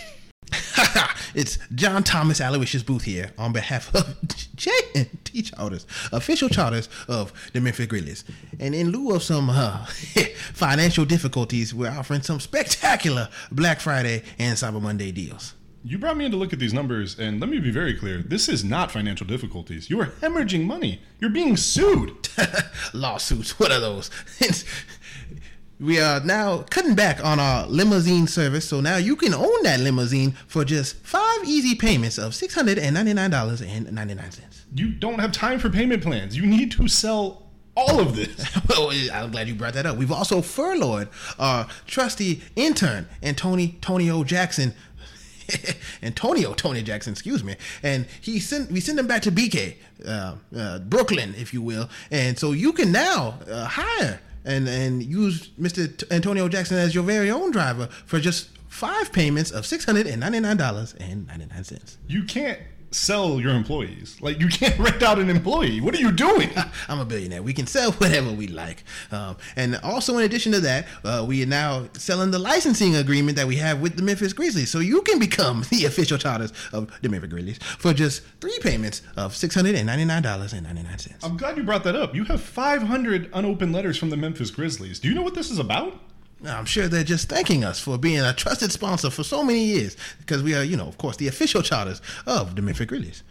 It's John Thomas Aloysius Booth here on behalf of (laughs) J and T Charters, official charters of the Memphis Grizzlies. And in lieu of some uh, (laughs) financial difficulties, we're offering some spectacular Black Friday and Cyber Monday deals. You brought me in to look at these numbers, and let me be very clear: this is not financial difficulties. You are hemorrhaging money. You're being sued. (laughs) Lawsuits, what are those? We are now cutting back on our limousine service, so now you can own that limousine for just five easy payments of $699.99. You don't have time for payment plans. You need to sell all of this. (laughs) well, I'm glad you brought that up. We've also furloughed our trusty intern, Antonio Tonio Jackson. (laughs) Antonio Tony Jackson, excuse me, and he sent we send him back to BK, uh, uh, Brooklyn, if you will, and so you can now uh, hire and and use Mr. T- Antonio Jackson as your very own driver for just five payments of six hundred and ninety nine dollars and ninety nine cents. You can't sell your employees. Like you can't (laughs) rent out an employee. What are you doing? (laughs) I'm a billionaire. We can sell (laughs) whatever we like. Um, and also, in addition to that, uh, we are now selling the licensing agreement that we have with the Memphis Grizzlies. So you can become the official charters of the Memphis Grizzlies for just three payments of $699.99. I'm glad you brought that up. You have 500 unopened letters from the Memphis Grizzlies. Do you know what this is about? Now, I'm sure they're just thanking us for being a trusted sponsor for so many years because we are, you know, of course, the official charters of the Memphis Grizzlies.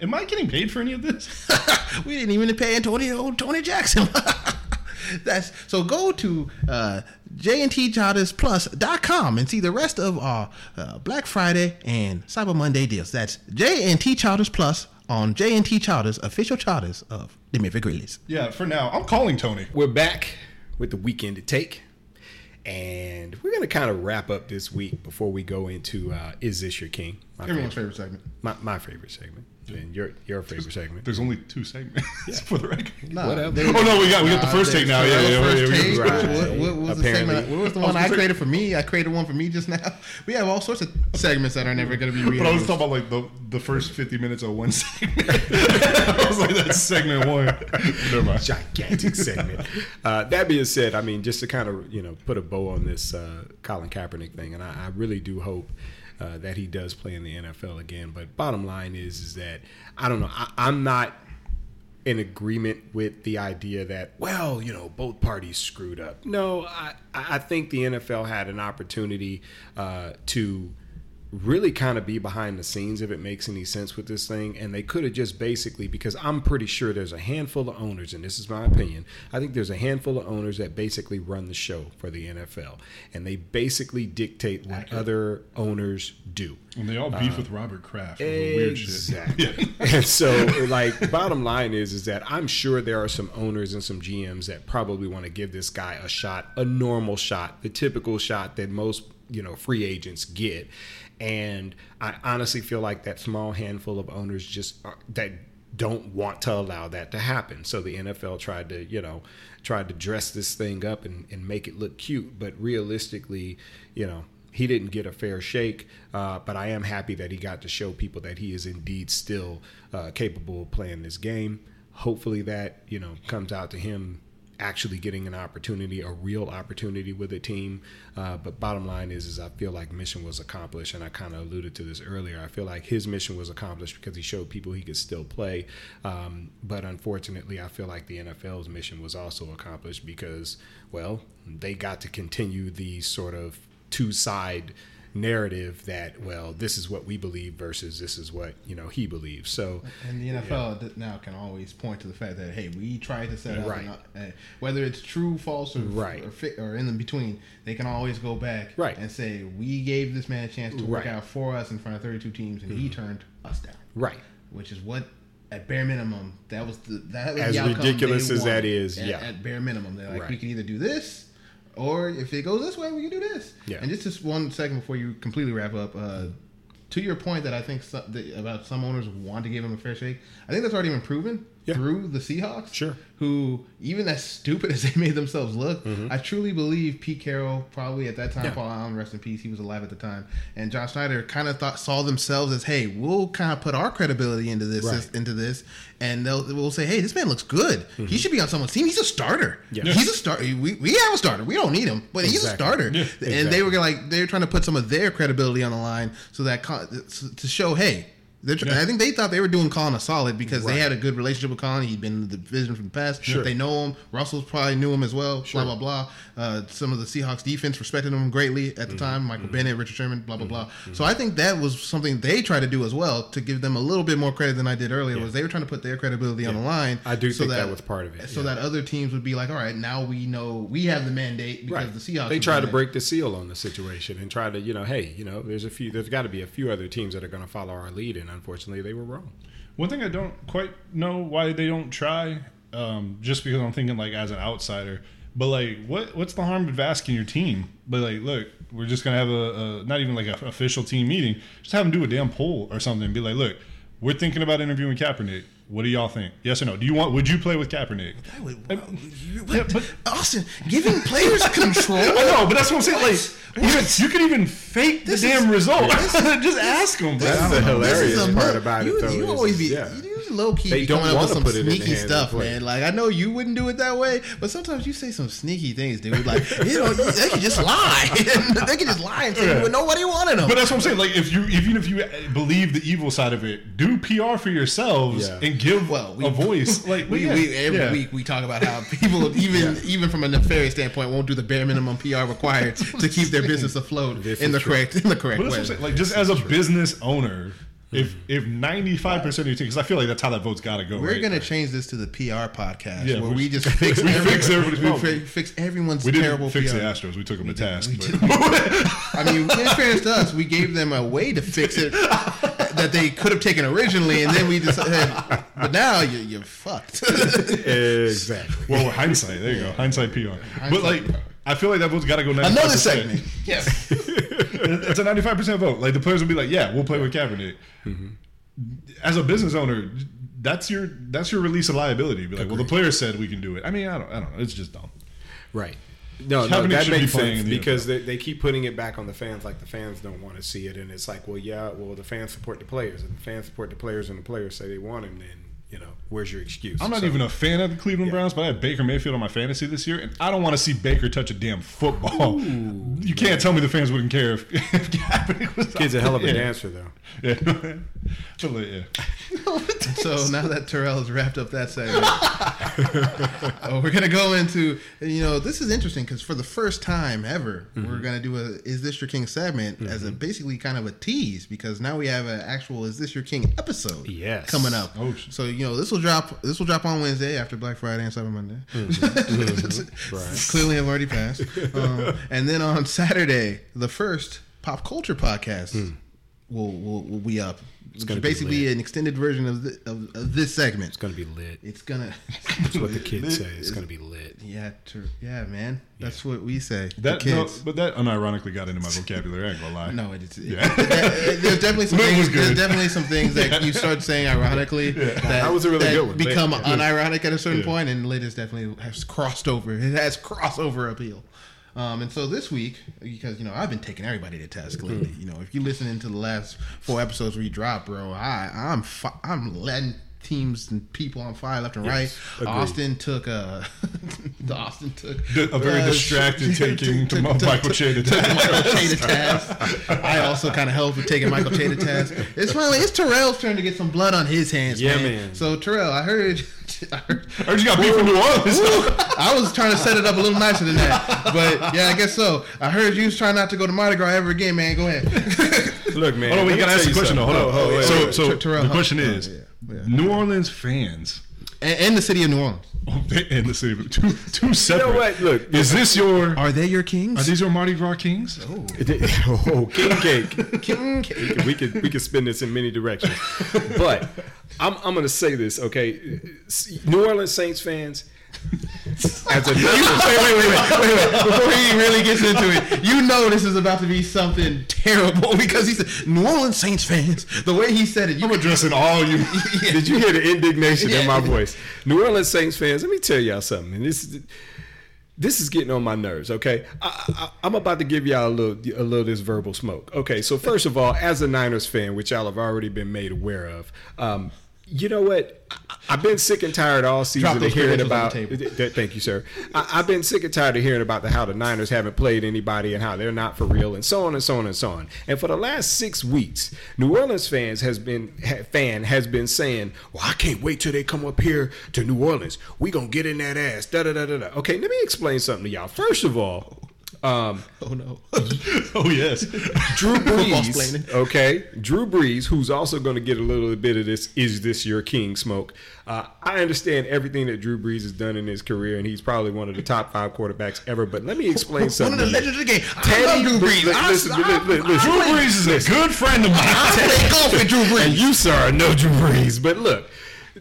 Am I getting paid for any of this? (laughs) we didn't even pay Antonio Tony Jackson. (laughs) That's so go to uh, jntchartersplus.com and see the rest of our uh, Black Friday and Cyber Monday deals. That's JNT Charters Plus on JNT Charters, official charters of the Memphis Grizzlies. yeah, for now, I'm calling Tony. We're back with the weekend to take. And we're going to kind of wrap up this week before we go into uh, Is This Your King? My Everyone's favorite, favorite segment. my, my favorite segment. And your, your favorite segment. There's only two segments (laughs) for the record. Nah, Whatever. Oh no, we got we got the first there's take now. Yeah, yeah, yeah, take. we got the first Right. What, what, what was the segment? What was the one I gonna say- created for me? I created one for me just now. (laughs) We have all sorts of segments that are never going to be read. (laughs) But I was talking about like the the first 50 minutes of one segment. I was like, that's segment one. Never mind. gigantic segment. Uh, that being said, I mean, just to kind of you know put a bow on this uh, Colin Kaepernick thing, and I, I really do hope uh, that he does play in the NFL again. But bottom line is, is that I don't know. I, I'm not in agreement with the idea that well, you know, both parties screwed up. No, I I think the NFL had an opportunity uh, to really kind of be behind the scenes if it makes any sense with this thing and they could have just basically because i'm pretty sure there's a handful of owners and this is my opinion i think there's a handful of owners that basically run the show for the nfl and they basically dictate what other owners do And they all beef uh, with Robert Kraft. over Weird shit. Exactly. (laughs) and so, like, bottom line is, is that I'm sure there are some owners and some GMs that probably want to give this guy a shot, a normal shot, the typical shot that most you know free agents get. And I honestly feel like that small handful of owners just are, that don't want to allow that to happen. So the NFL tried to, you know, tried to dress this thing up and, and make it look cute, but realistically, you know, he didn't get a fair shake, uh, but I am happy that he got to show people that he is indeed still uh, capable of playing this game. Hopefully, that you know comes out to him actually getting an opportunity, a real opportunity with a team. Uh, but bottom line is, is I feel like mission was accomplished, and I kind of alluded to this earlier. I feel like his mission was accomplished because he showed people he could still play. Um, but unfortunately, I feel like the NFL's mission was also accomplished because, well, they got to continue the sort of two side narrative that well this is what we believe versus this is what you know he believes so And the NFL th- now can always point to the fact that hey, we tried to set up, Right. uh, whether it's true, false, or Right. or, fi- or in the between. They can always go back Right. and say we gave this man a chance to work Right. Mm-hmm. out for us in front of 32 teams, and he turned us down. right Which is what, at bare minimum, that was the that was As the ridiculous as that is, At- yeah. At bare minimum, they're like, Right. we can either do this. Or if it goes this way, we can do this. Yeah. And just just one second before you completely wrap up, uh, to your point that I think so, that about some owners want to give him a fair shake, I think that's already been proven Yeah. through the Seahawks. Sure. Mm-hmm. Who, even as stupid (laughs) as they made themselves look, I truly believe Pete Carroll, probably at that time, Yeah. Paul Allen, rest in peace, he was alive at the time, and John Schneider kind of thought saw themselves as, hey, we'll kind of put our credibility into this, Right. into this, and they'll we'll say, hey, this man looks good. He should be on someone's team. He's a starter. Mm-hmm. Yeah. He's a starter. We, we have a starter. We don't need him, but he's a starter. Yeah. And Exactly. they were like they're trying to put some of their credibility on the line so that to show, hey. Tr- I think they thought they were doing Colin a solid because Right. they had a good relationship with Colin. He'd been in the division from the past. Sure. They know him. Russell's probably knew him as well. Sure. Blah blah blah. Uh, some of the Seahawks defense respected him greatly at the Mm-hmm. time. Michael Bennett, Richard Sherman, blah blah blah. So I think that was something they tried to do as well to give them a little bit more credit than I did earlier. Was they were trying to put their credibility on the line. I do think that was part of it, So that other teams would be like, all right, now we know we have the mandate because right the Seahawks. they try to break the seal on the situation and try to you know hey you know there's a few there's got to be a few other teams that are going to follow our lead and unfortunately they were wrong One thing I don't quite know why they don't try, um, just because I'm thinking like as an outsider. But like, what what's the harm of asking your team? But like, look, we're just gonna have a, a not even like an official team meeting. Just have them do a damn poll or something. Be like, look, we're thinking about interviewing Kaepernick. What do y'all think? Yes or no? Do you want? Would you play with Kaepernick? I would- Uh, you- yeah, what? but- Austin giving players control. (laughs) I know, but that's what I'm saying. Like, even, you could even fake the This damn is- result. this is- (laughs) just ask them. That's I the hilarious This is a part mo- about it, though, You is- always be, yeah. you low key They be don't coming up with wanna some put it in the sneaky hands of stuff, the player. man. Like I know you wouldn't do it that way, but sometimes you say some sneaky things, dude. Like you know, they can just lie. (laughs) they can just lie and say Yeah. when nobody wanted them. But that's what I'm saying. Like, if you even if you uh, believe the evil side of it, do PR for yourselves Yeah. and give Well, we- a voice. (laughs) Like, we, yeah, we every yeah. week we talk about how people (laughs) even even from a nefarious standpoint won't do the bare minimum PR required to keep their business afloat This in the true. correct in the correct But way. Like, just as a business owner, if if 95 percent of your team, because I feel like that's how that vote's got to go. We're right? gonna change this to the PR podcast Yeah, where we- we just (laughs) fix we every- fix everybody's we problem. fix everyone's We didn't terrible fix PR. the Astros. We took them to task. we but- did. (laughs) I mean, in fairness to us, we gave them a way to fix it that they could have taken originally, and then we decided. But now you, you're fucked. (laughs) exactly well, hindsight. There you go. Hindsight PR. But like, I feel like that vote's got to go. 95%. Another segment. Yes. (laughs) it's a 95 percent vote. Like the players will be like, "Yeah, we'll play with Kaepernick." Mm-hmm. As a business owner, that's your that's your release of liability. Be like, well, the players said we can do it. I mean, I don't, I don't know. It's just dumb. Right. No, no, that should be makes sense the because they, they keep putting it back on the fans. Like the fans don't want to see it, and it's like, well, yeah, well, the fans support the players, and the fans support the players, and the players say they want him. Then you know, where's your excuse? I'm not So- even a fan of the Cleveland Yeah. Browns, but I have Baker Mayfield on my fantasy this year, and I don't want to see Baker touch a damn football. you can't tell me the fans wouldn't care if, (laughs) if Kaepernick was. Kid's a hell of a there. dancer, though. Yeah. (laughs) So, yeah. So now that Terrell has wrapped up that segment, (laughs) oh, we're gonna go into you know this is interesting because for the first time ever Mm-hmm. we're gonna do a "Is This Your King" segment as a basically kind of a tease because now we have an actual "Is This Your King" episode Yes. coming up. Oh, shit. so you know this will drop this will drop on Wednesday after Black Friday and Cyber Monday. Mm-hmm. (laughs) Right. Clearly, have already passed. Um, (laughs) and then on Saturday, the first pop culture podcast will, will will be up. It's gonna basically lit. an extended version of, the, of, of this segment. It's gonna be lit. It's gonna, (laughs) That's what the (laughs) kids say. It's gonna be lit. yeah, tr- yeah, man. That's what we say. That, the no, kids. but that unironically got into my vocabulary. I ain't gonna lie. (laughs) No, it's, it, Yeah. it- there's definitely some Lit things. was good. There's definitely some things that you start saying ironically that, That was a really good one. become Lit. unironic at a certain Yeah. point, and lit is definitely has crossed over. It has crossover appeal. Um, and so this week, because you know I've been taking everybody to task lately. Hmm. You know, if you listen into the last four episodes we dropped, bro, I I'm fi- I'm letting teams and people on fire left and Yes, right. agreed. Austin took uh, (laughs) Austin took A very uh, distracted (laughs) taking took- to took- Michael took- Che to took task. Michael Che to task. I also kind of helped with taking Michael Che to task. It's finally it's Terrell's turn to get some blood on his hands. Yeah, man. man. So Terrell, I heard. (laughs) I heard I heard you got beef from New Orleans. I was trying to set it up a little nicer than that, but yeah, I guess so. I heard you was trying not to go to Mardi Gras ever again, man. Go ahead. Look, man. Hold on, we gotta ask the you question though. something. Hold on. Oh, oh, wait, so, wait, wait. so the huh? question Oh, is, yeah, yeah. New Orleans fans and, and the city of New Orleans. (laughs) in the city, of- two two You separate. know what? Look, Is this your? Are they your kings? Are these your Mardi Gras kings? oh, (laughs) king cake. King cake. we could we could spin this in many directions, (laughs) but I'm I'm gonna say this, okay? New Orleans Saints fans, as a wait, wait, wait, wait, wait, wait. Before he really gets into it, you know this is about to be something terrible (laughs) because he said New Orleans Saints fans. The way he said it, you I'm addressing all you. (laughs) Did you hear the indignation in my voice? New Orleans Saints fans, let me tell y'all something. And this is this is getting on my nerves. Okay, I, I, I'm about to give y'all a little a little this verbal smoke. Okay, so first of all, as a Niners fan, which y'all have already been made aware of, um, you know what? I've been sick and tired all season of hearing about. Thank you, sir. I, I've been sick and tired of hearing about the, how the Niners haven't played anybody and how they're not for real and so on and so on and so on. And for the last six weeks, New Orleans fans has been fan has been saying, "Well, I can't wait till they come up here to New Orleans. We gonna get in that ass." Da da da da da. Okay, let me explain something to y'all. First of all. Um, (laughs) Oh no. (laughs) oh yes. Drew (laughs) Brees, okay, Drew Brees, who's also going to get a little bit of this "Is this your king?" smoke. Uh, I understand everything that Drew Brees has done in his career, and he's probably one of the top five quarterbacks ever. But let me explain something. One something. of the legends of the game. I Teddy love Drew Brees. li- I- listen, I- li- li- listen. Drew Brees is a good friend of mine. I play golf with Drew Brees. And you, sir, are no Drew Brees. But look,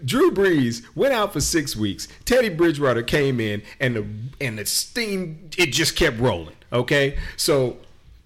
Drew Brees went out for six weeks. Teddy Bridgewater came in, and the and the steam it just kept rolling. Okay, so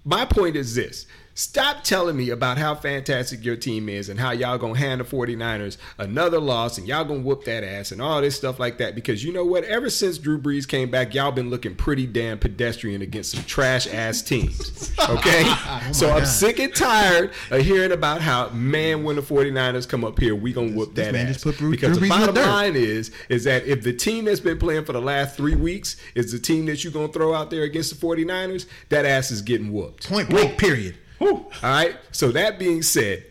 my point is this. Stop telling me about how fantastic your team is and how y'all gonna hand the 49ers another loss and y'all gonna whoop that ass and all this stuff like that. Because you know what? Ever since Drew Brees came back, y'all been looking pretty damn pedestrian against some trash ass teams. (laughs) Okay? Oh so I'm Oh God. sick and tired of hearing about how, man, when the 49ers come up here, we gonna whoop This that man ass. just put Drew- because Drew the Brees in the bottom line is, is that if the team that's been playing for the last three weeks is the team that you're gonna throw out there against the 49ers, that ass is getting whooped. Point blank. Period. All right. So that being said,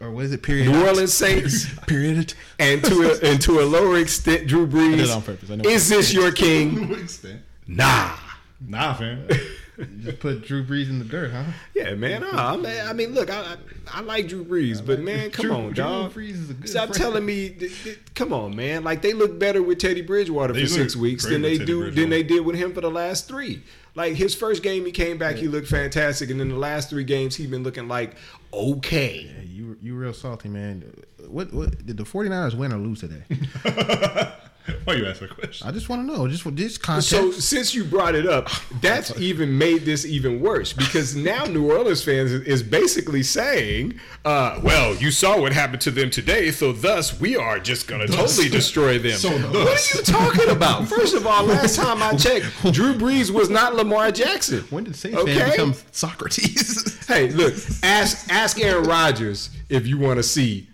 Or what is it? Period. New Orleans Saints (laughs) Period. and to a, and to a lower extent, Drew Brees. did it on purpose. I know. Is this your (laughs) king? Nah. Nah, fam. Just put Drew Brees in the dirt, huh? Yeah, man. I, I mean, look, I, I I like Drew Brees, but man, come Drew- on, Drew dog. Brees is a good Stop telling me. th- th- come on, man. Like they look better with Teddy Bridgewater They for six weeks than they do than they did with him for the last three. Like his first game he came back, he looked fantastic, and then the last three games he's been looking like okay. Hey, you you real salty, man. What what did the 49ers win or lose today? (laughs) (laughs) Why you ask that question? I just want to know. Just for this context. So since you brought it up, that's (laughs) even made this even worse because now New Orleans fans is basically saying, uh, "Well, you saw what happened to them today, so thus we are just going to totally destroy them." So what thus. are you talking about? First of all, last time I checked, (laughs) Drew Brees was not Lamar Jackson. when did Saints fans become Socrates? Hey, look, ask ask Aaron Rodgers if you want to see I-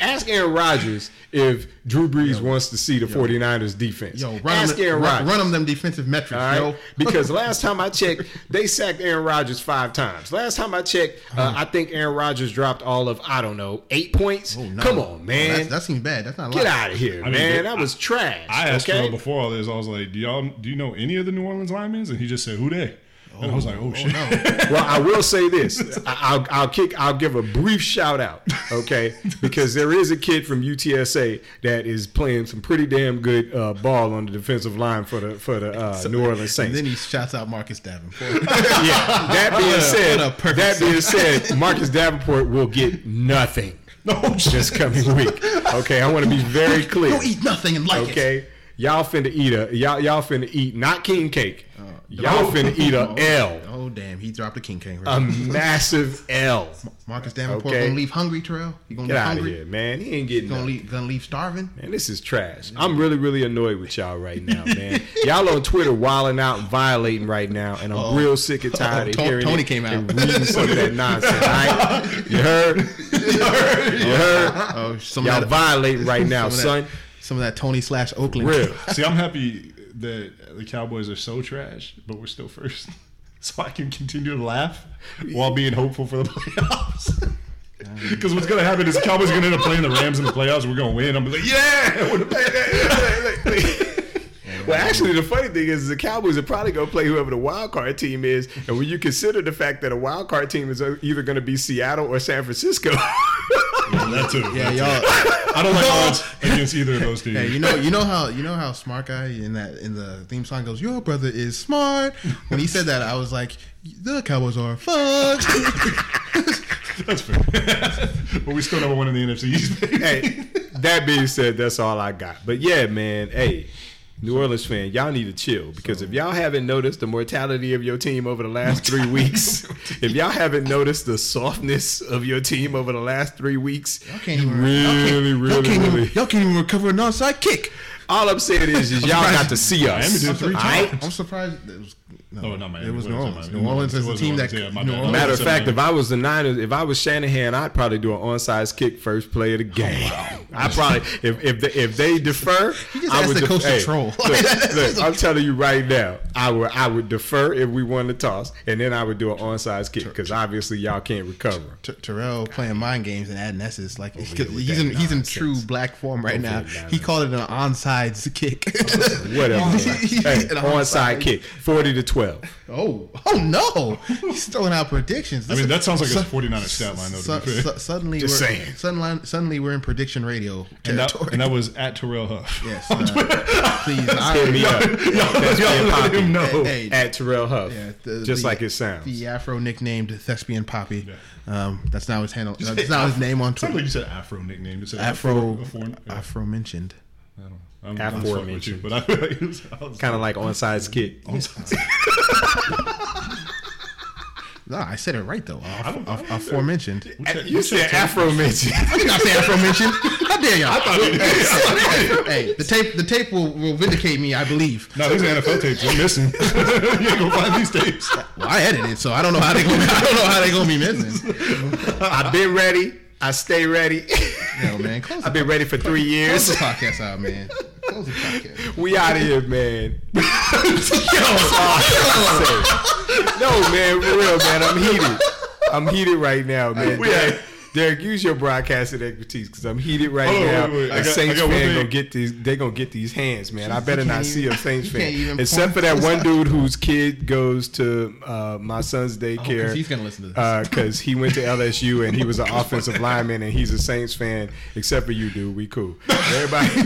Ask Aaron Rodgers if Drew Brees wants to see the 49ers defense. Yo, run Ask them, Aaron Rodgers. run them them defensive metrics, All right? yo. (laughs) because (laughs) last time I checked, they sacked Aaron Rodgers five times. Last time I checked, uh, I think Aaron Rodgers dropped all of I don't know eight points. Oh, no. Come on, man, That's- that seems bad. That's not a get lot. out of here, I mean, man. they- that was trash. I asked okay? Phil before all this. I was like, "Do y'all do you know any of the New Orleans linemen?" And he just said, "Who they?" And I was like, "Oh, shit." No. (laughs) well, I will say this. I- I'll, I'll kick. I'll give a brief shout out, okay? (laughs) Because there is a kid from UTSA that is playing some pretty damn good uh, ball on the defensive line for the for the uh, New Orleans Saints. And then he shouts out Marcus Davenport. (laughs) yeah. That being What a- said, what a that being said, Marcus Davenport will get nothing No, this coming week. Okay, I want to be very clear. Don't eat nothing and like it. Okay, y'all finna eat a y'all y'all finna eat not king cake. Uh, Y'all finna eat a (laughs) L, Oh damn, he dropped a king king. a massive L. (laughs) Marcus Davenport Okay. gonna leave hungry, Terrell. You gonna Get leave out of hungry? here, man. He ain't getting Gonna nothing. leave, gonna leave starving? Man, this is trash. I'm really, really annoyed with y'all right now, man. (laughs) y'all on Twitter wilding out and violating right now, and I'm Uh-oh. real sick and tired Uh-oh, of To- hearing Tony it came out. and reading some of that nonsense. all right? You heard? You heard? Oh, some Y'all violating right now, some of son. Some of that Tony slash Oakland. Real. (laughs) See, I'm happy that the Cowboys are so trash, but we're still first, (laughs) so I can continue to laugh while being hopeful for the (laughs) playoffs. Because what's gonna happen is the Cowboys are gonna end up playing the Rams in the playoffs. We're gonna win. I'm gonna be like, yeah, Well, actually, the funny thing is the Cowboys are probably going to play whoever the wild card team is, and when you consider the fact that a wild card team is either going to be Seattle or San Francisco, that too. Yeah, that y'all. (laughs) I don't like odds against either of those teams. Hey, you know, you know how you know how smart guy in that in the theme song goes. Your brother is smart. When he said that, I was like, the Cowboys are fucked. (laughs) That's fair. (laughs) but we still never won in the NFC East. hey, that being said, that's all I got. But yeah, man, hey, New Orleans fan, y'all need to chill because if y'all haven't noticed the mortality of your team over the last three (laughs) weeks, (laughs) if y'all haven't noticed the softness of your team over the last three weeks, Y'all can't even. really, y'all can't, really, y'all can't really. Even, y'all can't even recover an non-side kick. All I'm saying is, is y'all got to see us. did three all right? times. I'm surprised. It was, no, Oh, not Miami. It was What New Orleans. Miami? New Orleans It is a team that. Orleans, yeah, my New bad. Orleans- Matter of fact, if I was the Niners, if I was Shanahan, I'd probably do an onside kick first play of the oh, game. (laughs) I probably if if they, if they defer, (laughs) He just I asked would the def- coach hey, troll. Look, (laughs) look, I'm telling you right now, I would I would defer if we won the toss, and then I would do an onside kick because obviously y'all can't recover. T- Terrell playing mind games and adding S's like 'cause here with he's in he's in true black form right now. He called it an onside kick. Whatever. An onside kick, forty to twelve. Oh, oh no! He's throwing out predictions. I mean, that sounds like Su- a 49er stat line, though, to su- be fair. su- suddenly, Just we're, saying. Suddenly, suddenly, we're in prediction radio And that, territory. and that was at Terrell Huff. (laughs) yes, (laughs) uh, please. I, Hit me up. That's y'all being let poppy. him know. Hey, At Terrell Huff, Yeah, the- just the- like it sounds. The Afro nicknamed Thespian Poppy. Um, that's now his handle. That's now his name on Sounds like Twitter. you said Afro nickname. You said Afro, a foreign- yeah, Afro mentioned. I don't know. I'm, I'm just fucking with you, Aforementioned. but I feel like it was, I was Kind of like onside kick. No, I said it right though. I don't- I don't Af- aforementioned. You said Afro mention. (laughs) I did not say Afro mentioned. How dare y'all? I thought it was. hey, the tape, the tape will, will vindicate me. I believe. No, these are NFL tapes. You're missing. (laughs) you ain't gonna find these tapes. Well, I edited, so I don't know how they gonna. I don't know how they gonna be missing. (laughs) I've been ready. I stay ready. Yo, man, (laughs) close I've been ready for three years. close the podcast out, man. Close the podcast. (laughs) We out of here, man. (laughs) no, man, for real, man. I'm heated. I'm heated right now, man. We Derek, use your broadcasting expertise because I'm heated right Hold on, now. wait, wait. I A got- I Saints got fan gonna get these. They gonna get these hands, man. I better not can't see a Saints fan, except for that one dude whose kid goes to uh, my son's Oh, 'cause daycare. he's gonna listen to this. because he went to LSU and he was an offensive lineman and he's a Saints fan. Except for you, dude. We cool. Everybody. (laughs)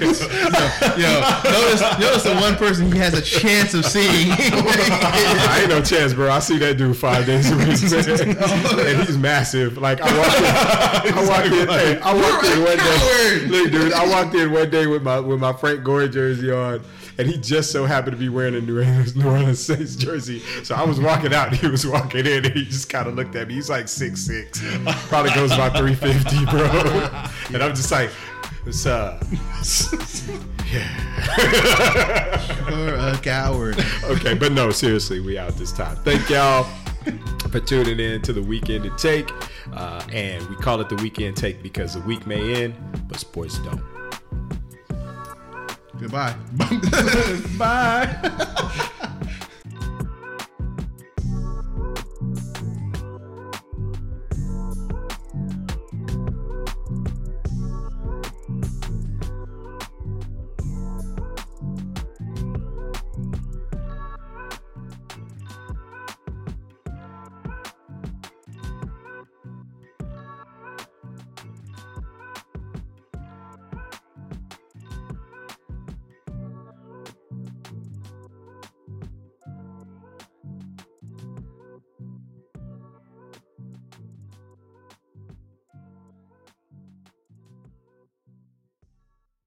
Yo, notice, notice the one person he has a chance of seeing. (laughs) I ain't no chance, bro. I see that dude five days a week, man. (laughs) and he's massive. Like I walked in, (laughs) I walked in, hey, I walked in one day. (laughs) Look, dude, I walked in one day with my with my Frank Gore jersey on. And he just so happened to be wearing a New Orleans, New Orleans Saints jersey. So I was walking out and he was walking in and he just kind of looked at me. He's like six six, Probably goes about 350, bro. And I'm just like, what's up? (laughs) yeah. You're a coward. okay, but no, seriously, we out this time. Thank y'all (laughs) for tuning in to the weekend to take. Uh, and we call it the weekend take because the week may end, but sports don't. Goodbye. (laughs) Bye. (laughs)